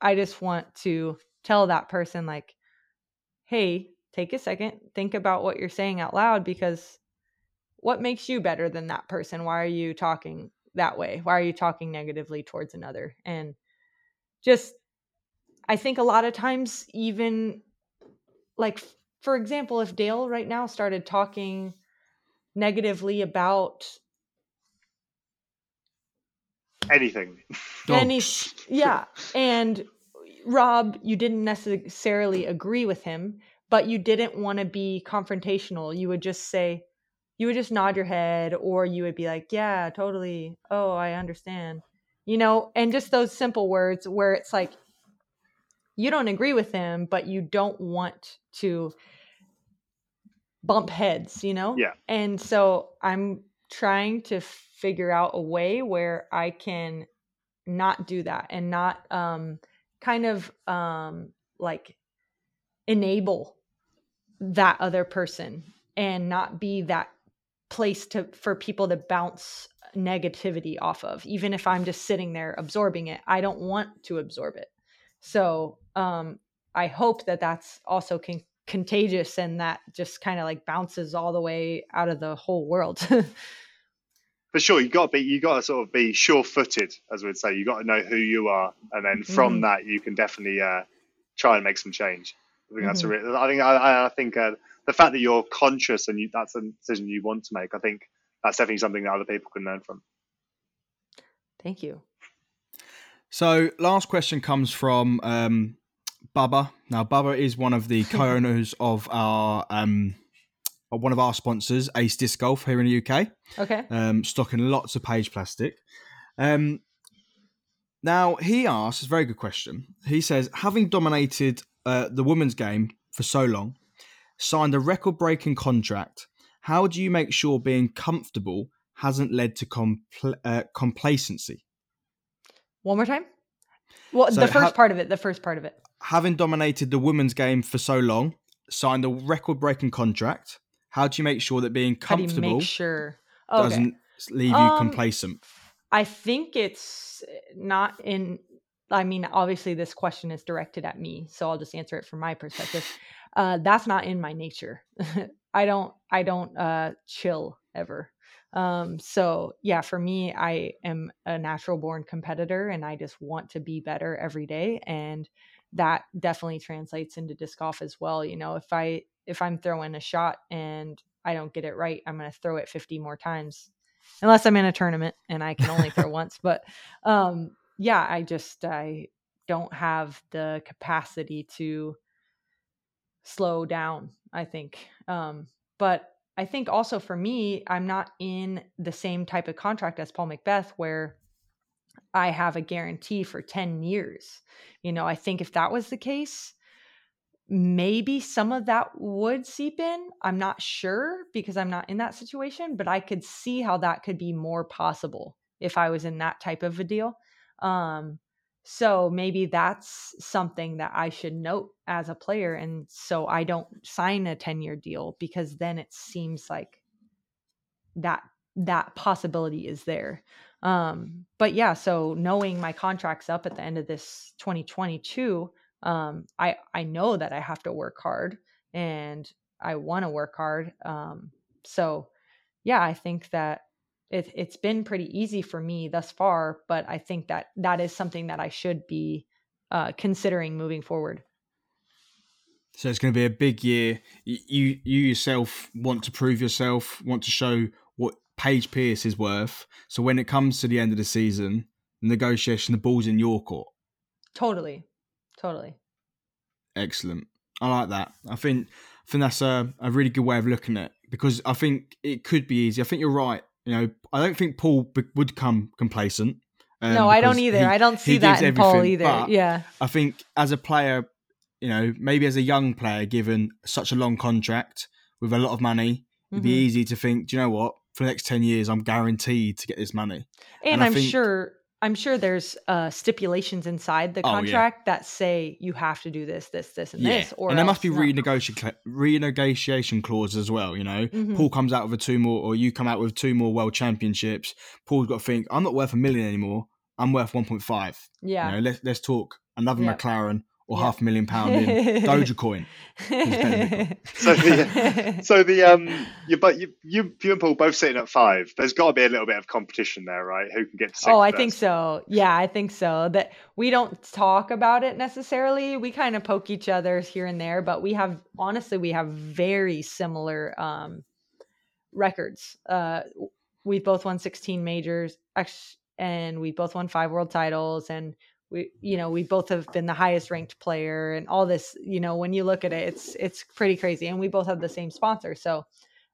A: I just want to tell that person like hey, take a second, think about what you're saying out loud because what makes you better than that person? Why are you talking that way? Why are you talking negatively towards another? And just, I think a lot of times, even like, for example, if Dale right now started talking negatively about
D: Anything? Oh.
A: any,
C: Dogs.
A: yeah, and Rob, you didn't necessarily agree with him, but you didn't want to be confrontational. You would just say, you would just nod your head, or you would be like, yeah, totally. Oh, I understand. You know, and just those simple words where it's like, you don't agree with him, but you don't want to bump heads, you know?
D: Yeah.
A: And so I'm trying to figure out a way where I can not do that and not um kind of um like enable that other person and not be that place to for people to bounce negativity off of even if i'm just sitting there absorbing it. I don't want to absorb it. So um i hope that that's also con- contagious and that just kind of like bounces all the way out of the whole world
D: For sure, you got to be you got to sort of be sure-footed, as we'd say. You got to know who you are, and then from
A: Mhm.
D: that you can definitely uh, try and make some change. I think that's a
A: Mm-hmm.
D: re- I think I, I- I think uh, the fact that you're conscious and you, that's a decision you want to make. I think that's definitely something that other people can learn from.
A: thank you
C: So, last question comes from um, Bubba. Now, baba is one of the co-owners of our um, of one of our sponsors, Ace Disc Golf, here in the UK.
A: okay
C: um, stocking lots of Paige plastic. Um, now he asks, it's a very good question. He says, having dominated uh, the women's game for so long, signed a record-breaking contract. How do you make sure being comfortable hasn't led to compl- uh, complacency?
A: one more time well
C: So
A: the first
C: how-
A: part of it the first part of it
C: Having dominated the women's game for so long, signed a record-breaking contract. How do you make sure that being
A: how do you
C: comfortable
A: sure okay.
C: doesn't leave you
A: Um,
C: complacent?
A: I think it's not in. I mean, obviously, this question is directed at me, so I'll just answer it from my perspective. Uh, that's not in my nature. I don't I don't uh chill ever. Um so yeah, for me I am a natural born competitor and I just want to be better every day and that definitely translates into disc golf as well. You know, if I if I'm throwing a shot and I don't get it right, I'm going to throw it 50 more times unless I'm in a tournament and I can only throw once, but um yeah, I just I don't have the capacity to slow down, I think. Um but I think also for me, I'm not in the same type of contract as Paul McBeth where I have a guarantee for 10 years. You know, I think if that was the case, maybe some of that would seep in. I'm not sure because I'm not in that situation, but I could see how that could be more possible if I was in that type of a deal. Um, so maybe that's something that I should note as a player. And so I don't sign a 10 year deal because then it seems like that that possibility is there. Um, but yeah, so knowing my contract's up at the end of this 2022, um, I I know that I have to work hard and I want to work hard. Um, so yeah, I think that it, it's been pretty easy for me thus far, but I think that that is something that I should be uh, considering moving forward.
C: So it's going to be a big year. You you yourself want to prove yourself, want to show what Paige Pierce is worth. So when it comes to the end of the season, negotiation, the ball's in your court.
A: Totally, totally.
C: Excellent. I like that. I think I think that's a, a really good way of looking at it because I think it could be easy. I think you're right. You know, I don't think Paul would come complacent.
A: Um, no, I don't either. He, I don't see that in Paul either. Yeah.
C: I think as a player, you know, maybe as a young player, given such a long contract with a lot of money, it'd mm-hmm. be easy to think, do you know what? For the next 10 years, I'm guaranteed to get this money.
A: And, and I'm think, sure I'm sure there's uh, stipulations inside the contract oh, yeah. that say you have to do this, this, this, and yeah. this. Or
C: and there must be renegotiation renegotiation clauses as well. You know, mm-hmm. Paul comes out with two more, or you come out with two more world championships. Paul's got to think, I'm not worth a million anymore. I'm worth 1.5.
A: Yeah.
C: You know, let's let's talk another yep. McLaren or yep. half a million pound in Dogecoin.
D: so the so the um you but you, you you and Paul both sitting at five. There's got to be a little bit of competition there, right? Who can get to six?
A: Oh,
D: I
A: first? think so. Yeah, I think so. That we don't talk about it necessarily. We kind of poke each other here and there, but we have honestly we have very similar um records. Uh, we both won 16 majors, and we both won five world titles, and we you know we both have been the highest ranked player and all this you know when you look at it it's it's pretty crazy and we both have the same sponsor. So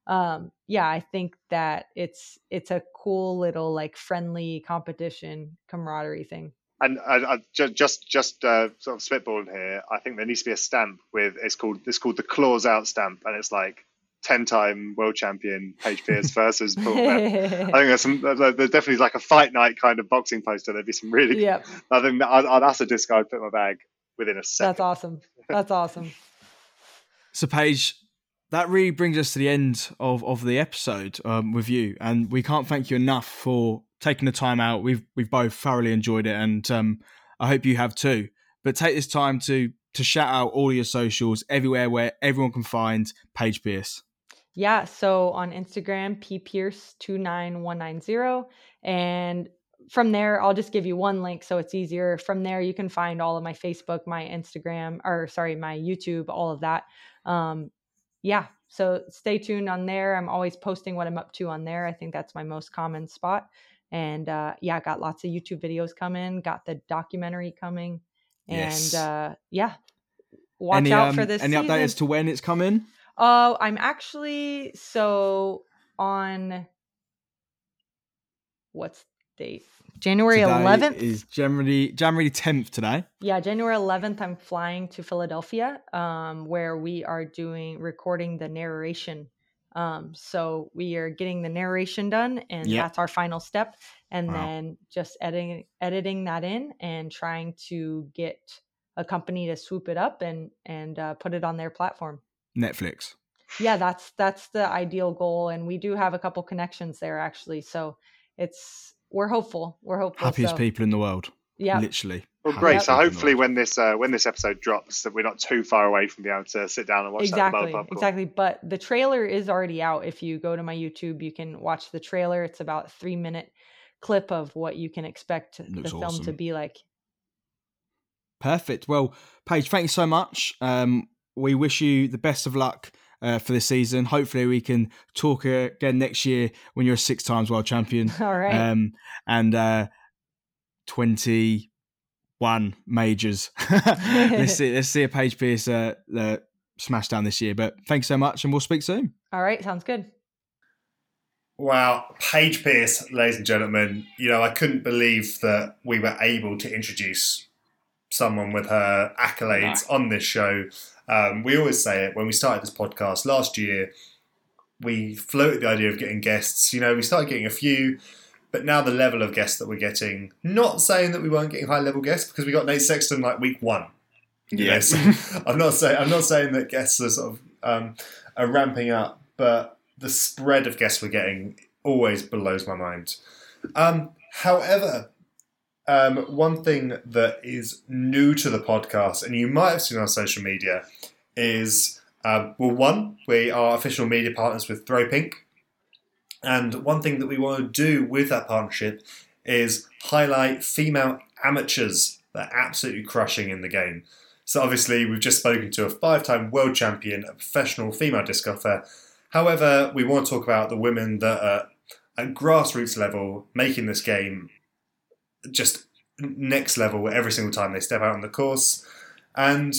A: um yeah i think that it's it's a cool little like friendly competition camaraderie thing.
D: And I, I, just just uh, sort of spitballing here i think there needs to be a stamp with it's called it's called the claws out stamp and it's like 10 time world champion Paige Pierce versus Paul I think there's some, there's definitely like a fight night kind of boxing poster. There'd be some really,
A: yep.
D: I think that, I'd, that's a disc I'd put in my bag within a second.
A: That's awesome. That's awesome.
C: so, Paige, that really brings us to the end of, of the episode um, with you. And we can't thank you enough for taking the time out. We've, we've both thoroughly enjoyed it. And um, I hope you have too. But take this time to to shout out all your socials everywhere where everyone can find Paige Pierce.
A: Yeah, so on Instagram, ppierce29190. And from there, I'll just give you one link so it's easier. From there, you can find all of my Facebook, my Instagram, or sorry, my YouTube, all of that. Um, yeah, so stay tuned on there. I'm always posting what I'm up to on there. I think that's my most common spot. And uh, yeah, got lots of YouTube videos coming, got the documentary coming. And yes. uh, yeah, watch
C: any,
A: out
C: um,
A: for this.
C: Any
A: season.
C: update as to when it's coming?
A: Oh, I'm actually so on what's date? January
C: today
A: 11th
C: is January January 10th today.
A: Yeah, January 11th I'm flying to Philadelphia um where we are doing recording the narration. Um so we are getting the narration done and yep. that's our final step and wow. then just editing editing that in and trying to get a company to swoop it up and and uh, put it on their platform.
C: Netflix.
A: Yeah, that's that's the ideal goal, and we do have a couple connections there actually. So it's we're hopeful. We're hopeful.
C: Happiest
A: so.
C: people in the world.
A: Yeah,
C: literally.
D: Well, great.
E: big
D: So hopefully, when this uh, when this episode drops, that we're not too far away from being able to sit down and watch that.
A: exactly exactly but the trailer is already out if you go to my youtube you can watch the trailer it's about a three minute clip of what you can expect the
E: Looks
A: film to be like
E: Perfect. Well, Paige, thank you so much. Um, we wish you the best of luck uh, for this season. Hopefully, we can talk again next year when you're a six times world champion.
A: all right
E: Um, and uh, 21 majors. let's see. Let's see a Paige Pierce uh, uh, smash down this year. But thanks so much, and we'll speak soon.
A: all right sounds good
B: Wow, Paige Pierce, ladies and gentlemen. You know, I couldn't believe that we were able to introduce someone with her accolades on this show. Um, we always say it when we started this podcast last year. We floated the idea of getting guests. You know, we started getting a few, but now the level of guests that we're getting. Not saying that we weren't getting high level guests because we got Nate Sexton like week one.
C: Yes.
B: Yes. I'm not saying I'm not saying that guests are sort of um, are ramping up, but the spread of guests we're getting always blows my mind. Um, however, um, one thing that is new to the podcast, and you might have seen on social media, is uh, well, one, we are official media partners with Throw Pink, and one thing that we want to do with that partnership is highlight female amateurs that are absolutely crushing in the game. So obviously, we've just spoken to a five-time world champion, a professional female disc golfer. However, we want to talk about the women that are at grassroots level making this game just next level every single time they step out on the course. And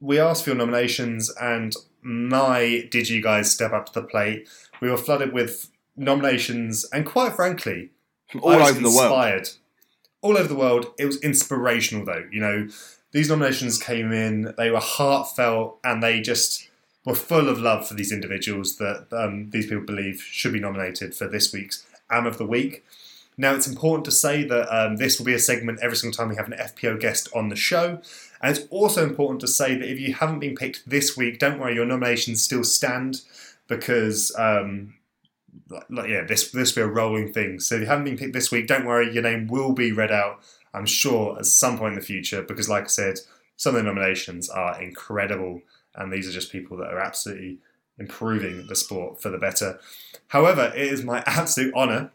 B: we asked for your nominations, and my did you guys step up to the plate? We were flooded with nominations, and quite frankly,
C: From all over the world.
B: inspired. All over the world. It was inspirational, though. You know, these nominations came in, they were heartfelt, and they just were full of love for these individuals that um, these people believe should be nominated for this week's Am of the Week. Now, it's important to say that um, this will be a segment every single time we have an FPO guest on the show. And it's also important to say that if you haven't been picked this week, don't worry, your nominations still stand because um, like, yeah, this this will be a rolling thing. So if you haven't been picked this week, don't worry, your name will be read out. I'm sure at some point in the future, because like I said, some of the nominations are incredible, and these are just people that are absolutely improving the sport for the better. However, it is my absolute honour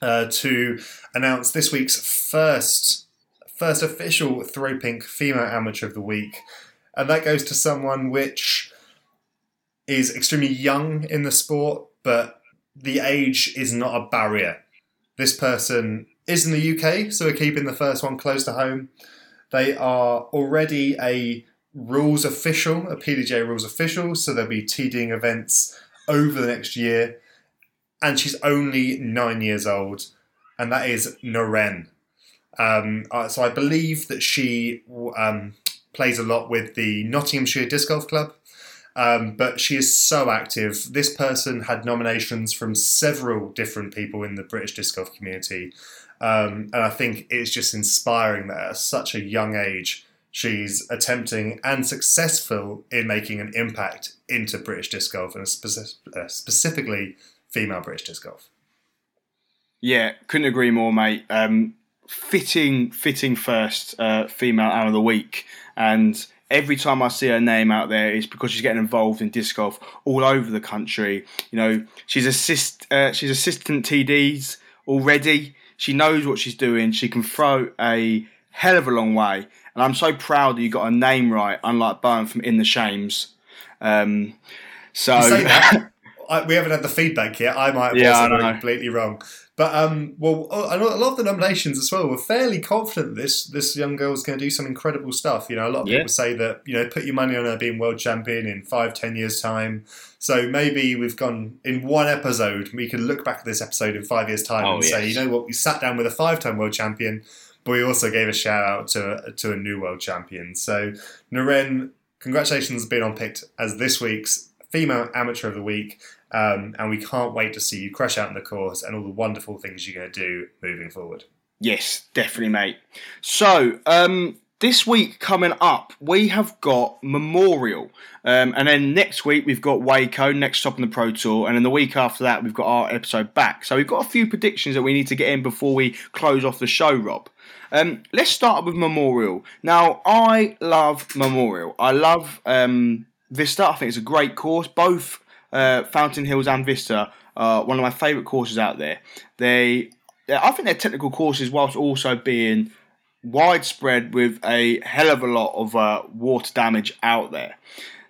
B: uh, to announce this week's first first official Throw Pink Female Amateur of the Week, and that goes to someone which is extremely young in the sport, but the age is not a barrier. This person is in the UK, so we're keeping the first one close to home. They are already a rules official, a PDGA rules official, so they'll be TDing events over the next year. And she's only nine years old, and that is Noren. Um, uh, so I believe that she um, plays a lot with the Nottinghamshire Disc Golf Club. Um, but she is so active. This person had nominations from several different people in the British disc golf community. Um, and I think it's just inspiring that at such a young age, she's attempting and successful in making an impact into British disc golf and speci- uh, specifically female British disc golf.
C: Yeah, couldn't agree more, mate. Um, fitting, fitting first uh, female out of the week, and every time I see her name out there, it's because she's getting involved in disc golf all over the country. You know, she's assist, uh, she's assistant TDs already. She knows what she's doing. She can throw a hell of a long way, and I'm so proud that you got her name right, unlike Bowen from In the Shames. Um, so
B: You say that. I, we haven't had the feedback yet. I might have
C: Yeah, I know.
B: completely wrong. But um, well, a lot of the nominations as well. We're fairly confident this this young girl's going to do some incredible stuff. You know, a lot of
C: Yeah.
B: people say that you know put your money on her being world champion in five, ten years time. So maybe we've gone in one episode. We can look back at this episode in five years time
C: Oh,
B: and say, you know what, we sat down with a five-time world champion, but we also gave a shout out to to a new world champion. So Naren, congratulations on being on picked as this week's female amateur of the week. Um, and we can't wait to see you crush out in the course and all the wonderful things you're going to do moving forward.
C: Yes, definitely, mate. So, um, this week coming up, we have got Memorial. Um, and then next week, we've got Waco, next stop on the Pro Tour. And then the week after that, we've got our episode back. So we've got a few predictions that we need to get in before we close off the show, Rob. Um, let's start with Memorial. Now, I love Memorial. I love um, Vista. I think it's a great course. Both uh, Fountain Hills and Vista are one of my favourite courses out there. They, I think they're technical courses whilst also being widespread with a hell of a lot of uh, water damage out there.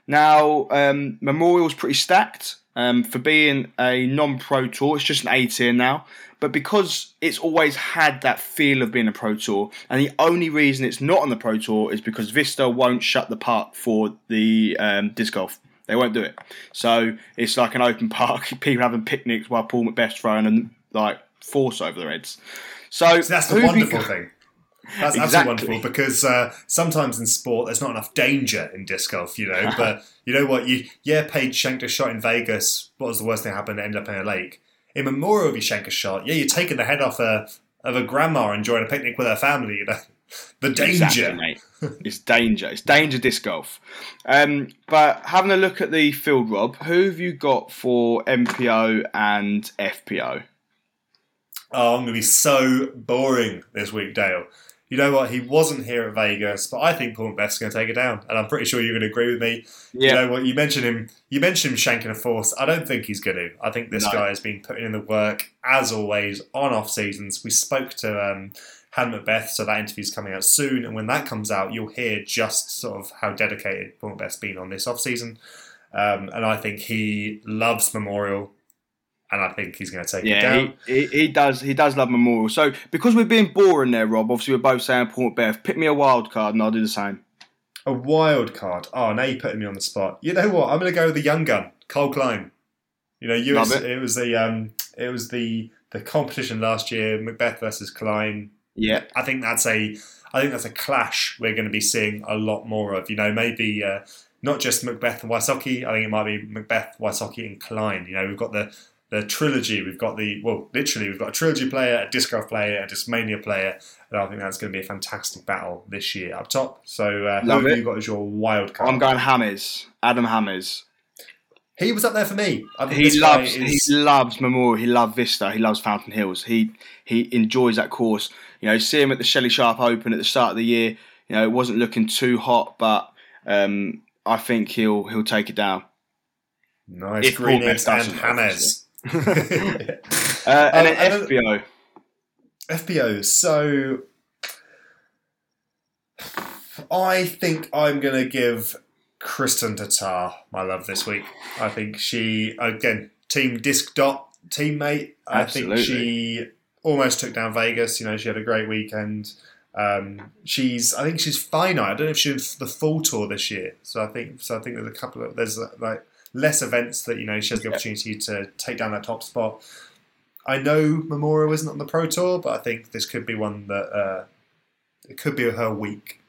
C: Now, um, Memorial's pretty stacked. Um, for being a non-pro tour, it's just an A tier now. But because it's always had that feel of being a pro tour, and the only reason it's not on the pro tour is because Vista won't shut the park for the um, disc golf. They won't do it. So it's like an open park, people having picnics while Paul McBeth's throwing and like force over their heads. So,
B: So that's the
C: who have you
B: wonderful
C: got-
B: thing. That's
C: Exactly.
B: absolutely wonderful because uh, sometimes in sport there's not enough danger in disc golf, you know. but you know what? You yeah, Paige shanked a shot in Vegas. What was the worst thing that happened? Ended up in a lake. In Memorial, of you shank a shot, yeah, you're taking the head off a of a grandma enjoying a picnic with her family. You know, the danger.
C: Exactly, mate. It's danger. It's danger disc golf. Um, but having a look at the field, Rob, who have you got for MPO and FPO?
B: Oh, I'm going to be so boring this week, Dale. You know what? He wasn't here at Vegas, but I think Paul McBeth's going to take it down, and I'm pretty sure you're going to agree with me. You know what? You mentioned him. You mentioned him shanking a force. I don't think he's going to. I think this
C: No.
B: guy has been putting in the work as always on off seasons. We spoke to um, Han McBeth, so that interview's coming out soon, and when that comes out, you'll hear just sort of how dedicated Paul McBeth's been on this off season. Um, and I think he loves Memorial, and I think he's going to take it
C: Yeah,
B: down.
C: he, he, he does. He does love Memorial. So because we're being boring there, Rob. Obviously, we're both saying Paul McBeth. Pick me a wild card, and I'll do the same.
B: A wild card. Oh, now you're putting me on the spot. You know what? I'm going to go with the young gun, Cole Klein. You know, it.
C: it.
B: was the um, it was the the competition last year, McBeth versus Klein.
C: Yeah,
B: I think that's a I think that's a clash we're going to be seeing a lot more of. You know, maybe uh, not just McBeth and Wysocki. I think it might be McBeth, Wysocki, and Klein. You know, we've got the the trilogy. We've got the well, literally, we've got a trilogy player, a disc golf player, a Discmania player, and I think that's going to be a fantastic battle this year up top. So, uh, who have you got as your wild card?
C: I'm going Hammes. Adam Hammes.
B: He was up there for me. I think
C: He loves.
B: is-
C: He loves Memorial. He loves Vista. He loves Fountain Hills. He he enjoys that course. You know, see him at the Shelley Sharp Open at the start of the year. You know, it wasn't looking too hot, but um, I think he'll he'll take it down.
B: nice
C: if
B: and Hammes.
C: Uh, and
B: Um,
C: then
B: and then- FPO. So I think I'm going to give Kristin Tattar my love this week. I think she, again, Team Disc Dot teammate. Absolutely. I think she almost took down Vegas. You know, she had a great weekend. Um, she's, I think she's finite. I don't know if she's the full tour this year. So I think, so I think there's a couple of there's like less events that you know she has the opportunity to take down that top spot. I know Memorial isn't on the Pro Tour, but I think this could be one that uh, it could be her week.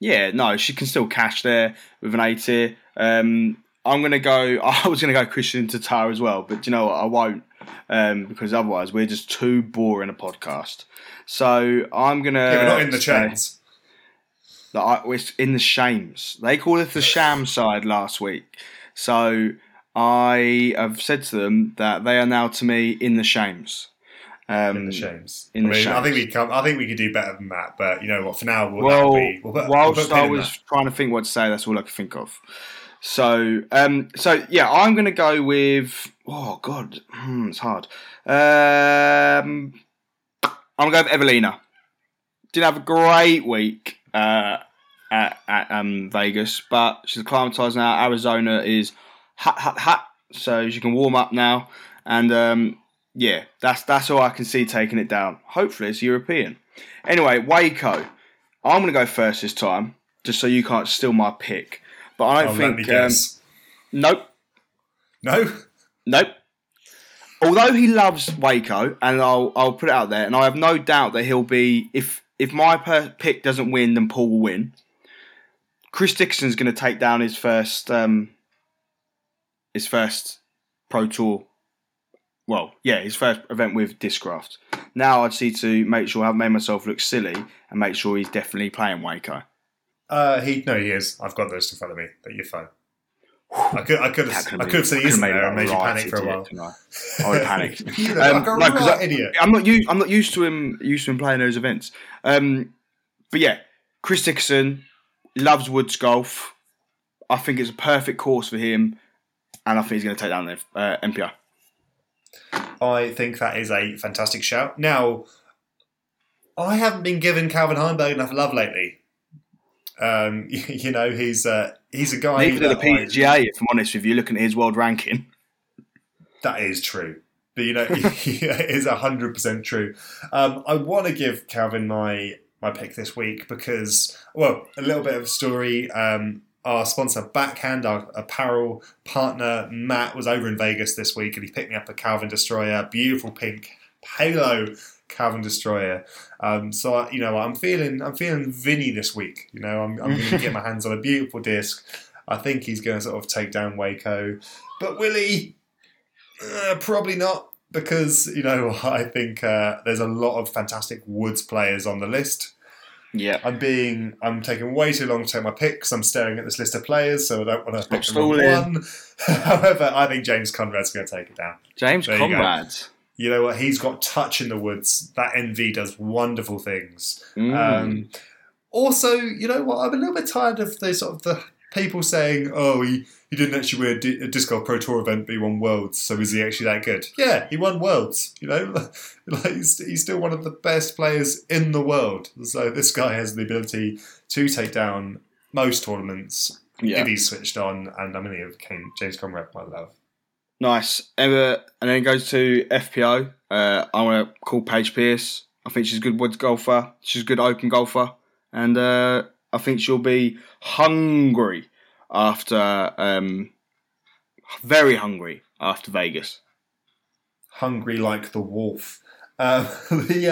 C: Yeah, no, she can still cash there with an A tier. Um, I'm gonna go. I was gonna go Kristin Tattar as well, but you know what? I won't um, because otherwise we're just too boring a podcast. So I'm gonna.
B: yeah, but not in the chains.
C: that I, it's in the shames. They called it the sham side last week. So I have said to them that they are now to me in the shames. Um,
B: In the shames.
C: in
B: I
C: the
B: mean, I think we come. I think we could do better than that. But you know what? For now, we'll,
C: Well,
B: be, we'll put, we'll
C: whilst
B: put
C: I was trying to think what to say, that's all I could think of. So, um, so yeah, I'm going to go with. Oh God, hmm, it's hard. Um, I'm going to go with Eveliina. Didn't have a great week uh, at, at um, Vegas, but she's acclimatized now. Arizona is hot, hot, hot, so she can warm up now. And um, yeah, that's that's all I can see taking it down. Hopefully, it's European. Anyway, Waco. I'm going to go first this time, just so you can't steal my pick. But I
B: Oh,
C: don't
B: me
C: think. Um, nope,
B: no.
C: nope. Although he loves Waco, and I'll I'll put it out there, and I have no doubt that he'll be if if my per- pick doesn't win, then Paul will win. Chris Dickerson's going to take down his first um his first pro tour. Well, yeah, his first event with Discraft. Now I just need to make sure I've made myself look silly and make sure he's definitely playing Waco.
B: Uh, he no, he is. I've got those in front of me, but you're fine. I could, I could, have, I could have said he isn't there and made you panic for a while.
C: I would panic.
B: you know,
C: Um,
B: like right
C: I-
B: idiot.
C: I'm not used. I'm not used to him. Used to him playing those events. Um, but yeah, Chris Dickerson loves woods golf. I think it's a perfect course for him, and I think he's going to take down the uh, MPO.
B: I think that is a fantastic shout. Now, I haven't been given Calvin Heimburg enough love lately. Um, you know, he's uh, he's a guy.
C: Even at the
B: that I-
C: PDGA, if I'm honest with you, looking at his world ranking,
B: That is true. But you know, it is hundred percent true. Um, I want to give Calvin my my pick this week because, well, a little bit of a story. Um, our sponsor Backhand, our apparel partner Matt, was over in Vegas this week, and he picked me up a Calvin Destroyer, beautiful pink halo Calvin Destroyer. Um, so I- you know, I'm feeling I'm feeling Vinny this week. You know, I'm, I'm going to get my hands on a beautiful disc. I think he's going to sort of take down Waco, but will he? Uh, probably not, because you know I think uh, there's a lot of fantastic Woods players on the list.
C: Yeah,
B: I'm being, I'm taking way too long to take my picks. I'm staring at this list of players, so I don't want to pick the
C: Stop
B: wrong one. However, I think James Conrad's going to take it down.
C: James
B: There you.
C: Conrad.
B: You know what? He's got touch in the woods. That Envy does wonderful things.
C: Mm.
B: Um, also, you know what? I'm a little bit tired of the sort of the people saying, "Oh, he, he didn't actually win a, di- disc golf pro tour event, but he won worlds. So is he actually that good?" Yeah, he won worlds. You know, like he's, he's still one of the best players in the world. So this guy has the ability to take down most tournaments
C: yeah,
B: if he's switched on. And I'm to give James Conrad my love.
C: nice. Emma, and then it goes to FPO. Uh, I want to call Paige Pierce. I think she's a good woods golfer. She's a good open golfer, and uh, I think she'll be hungry after, um, very hungry after Vegas.
B: hungry like the wolf. Um, the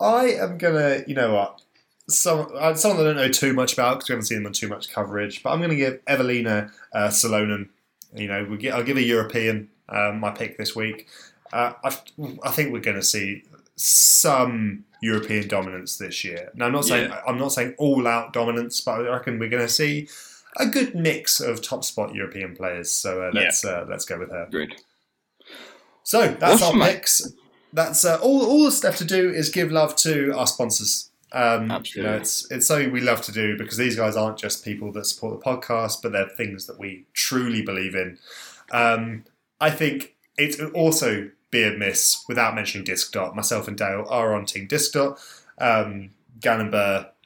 B: uh, I am gonna, you know what, some uh, someone I don't know too much about because we haven't seen them on too much coverage, but I'm gonna give Eveliina uh, Salonen. You know, we get, I'll give a European um, my pick this week. Uh, I, I think we're gonna see some European dominance this year. Now, I'm not saying I'm not saying all out dominance, but I reckon we're gonna see a good mix of top spot European players. So uh, let's uh, let's go with her.
C: Good.
B: So that's
C: Awesome,
B: our
C: mate.
B: picks. That's uh, all. All that's left to do is give love to our sponsors. Um,
C: Absolutely.
B: You know, it's it's something we love to do because these guys aren't just people that support the podcast, but they're things that we truly believe in. Um, I think it's also be amiss without mentioning Disc Dot. Myself and Dale are on Team Disc Dot. Um, Gannon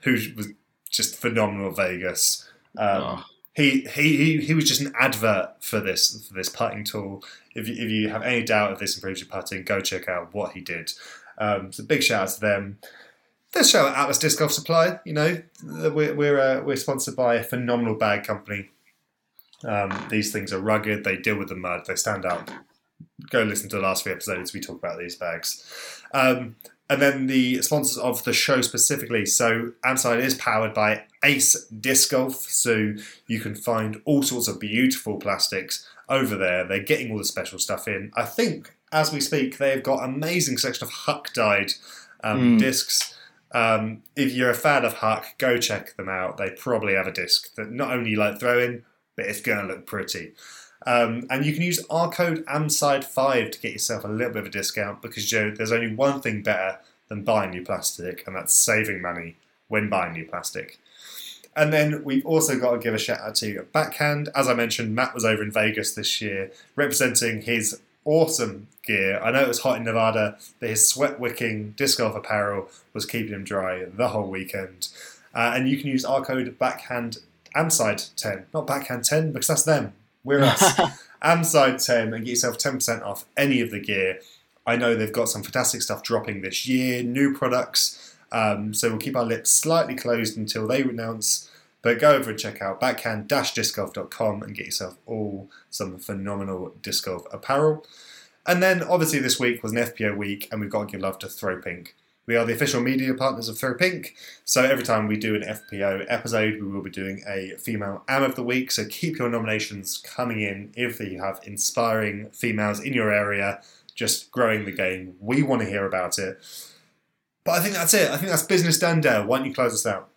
B: who was just phenomenal at Vegas. Um,
C: Oh.
B: he, he he he was just an advert for this for this putting tool. If you, if you have any doubt if this improves your putting, go check out what he did. Um, so big shout out to them. Let's shout out Atlas Disc Golf Supply. You know we're we're uh, we're sponsored by a phenomenal bag company. Um, these things are rugged. They deal with the mud. They stand out. Go listen to the last few episodes. We talk about these bags. Um, and then the sponsors of the show specifically. So Amside is powered by Ace Disc Golf. So you can find all sorts of beautiful plastics over there. They're getting all the special stuff in. I think as we speak, they've got an amazing selection of Huck dyed um,
C: Mm.
B: discs. Um, if you're a fan of Huck, go check them out. They probably have a disc that not only you like throw in, but it's going to look pretty. Um, and you can use our code AMSIDE5 to get yourself a little bit of a discount because Joe, there's only one thing better than buying new plastic, and that's saving money when buying new plastic. And then we've also got to give a shout out to Backhand. As I mentioned, Matt was over in Vegas this year representing his awesome gear. I know it was hot in Nevada, but his sweat wicking disc golf apparel was keeping him dry the whole weekend. Uh, and you can use our code backhand amside10, not backhand 10 because that's them. We're us. amside10 and get yourself 10% off any of the gear. I know they've got some fantastic stuff dropping this year, new products. Um, so we'll keep our lips slightly closed until they announce. But go over and check out backhand-discgolf.com and get yourself all some phenomenal disc golf apparel. And then obviously this week was an FPO week, and we've got to give love to Throw Pink. We are the official media partners of Throw Pink, so every time we do an FPO episode, we will be doing a female AM of the week. So keep your nominations coming in if you have inspiring females in your area, just growing the game. We want to hear about it. But I think that's it. I think that's business done, Dale. Why don't you close us out?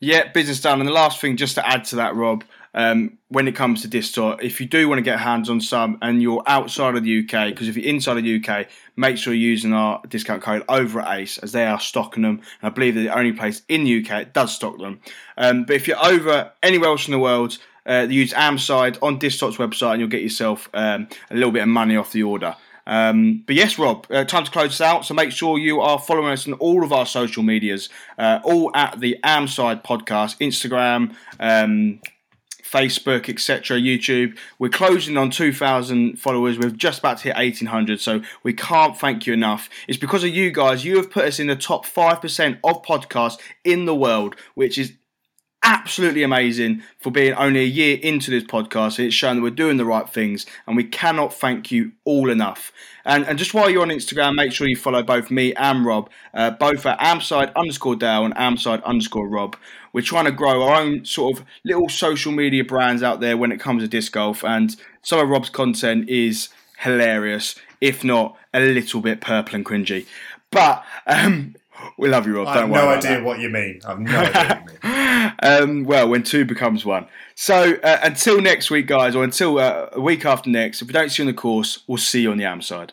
C: Yeah, business done. And the last thing, just to add to that, Rob, um, when it comes to Distor, if you do want to get hands on some and you're outside of the UK, because if you're inside of the UK, make sure you're using our discount code over at Ace as they are stocking them. And I believe they're the only place in the UK that does stock them. Um, but if you're over anywhere else in the world, uh, use Amside on Distoc's website and you'll get yourself um, a little bit of money off the order. Um, but yes, Rob, uh, time to close this out. So make sure you are following us on all of our social medias, uh, all at the Amside Podcast, Instagram, um, Facebook, etc., YouTube. We're closing on 2,000 followers. We're just about to hit 1,800, so we can't thank you enough. It's because of you guys. You have put us in the top 5% of podcasts in the world, which is absolutely amazing for being only a year into this podcast. It's shown that we're doing the right things, and we cannot thank you all enough. And, and just while you're on Instagram, make sure you follow both me and Rob, uh, both at amside underscore Dale and amside underscore Rob. We're trying to grow our own sort of little social media brands out there when it comes to disc golf, and some of Rob's content is hilarious, if not a little bit purple and cringy. But um, we love you, Rob. Don't worry.
B: I
C: have no
B: idea
C: that.
B: what you mean. I've no idea what you mean.
C: um, well, when two becomes one. So uh, until next week, guys, or until uh, a week after next, if we don't see you on the course, we'll see you on the AM side.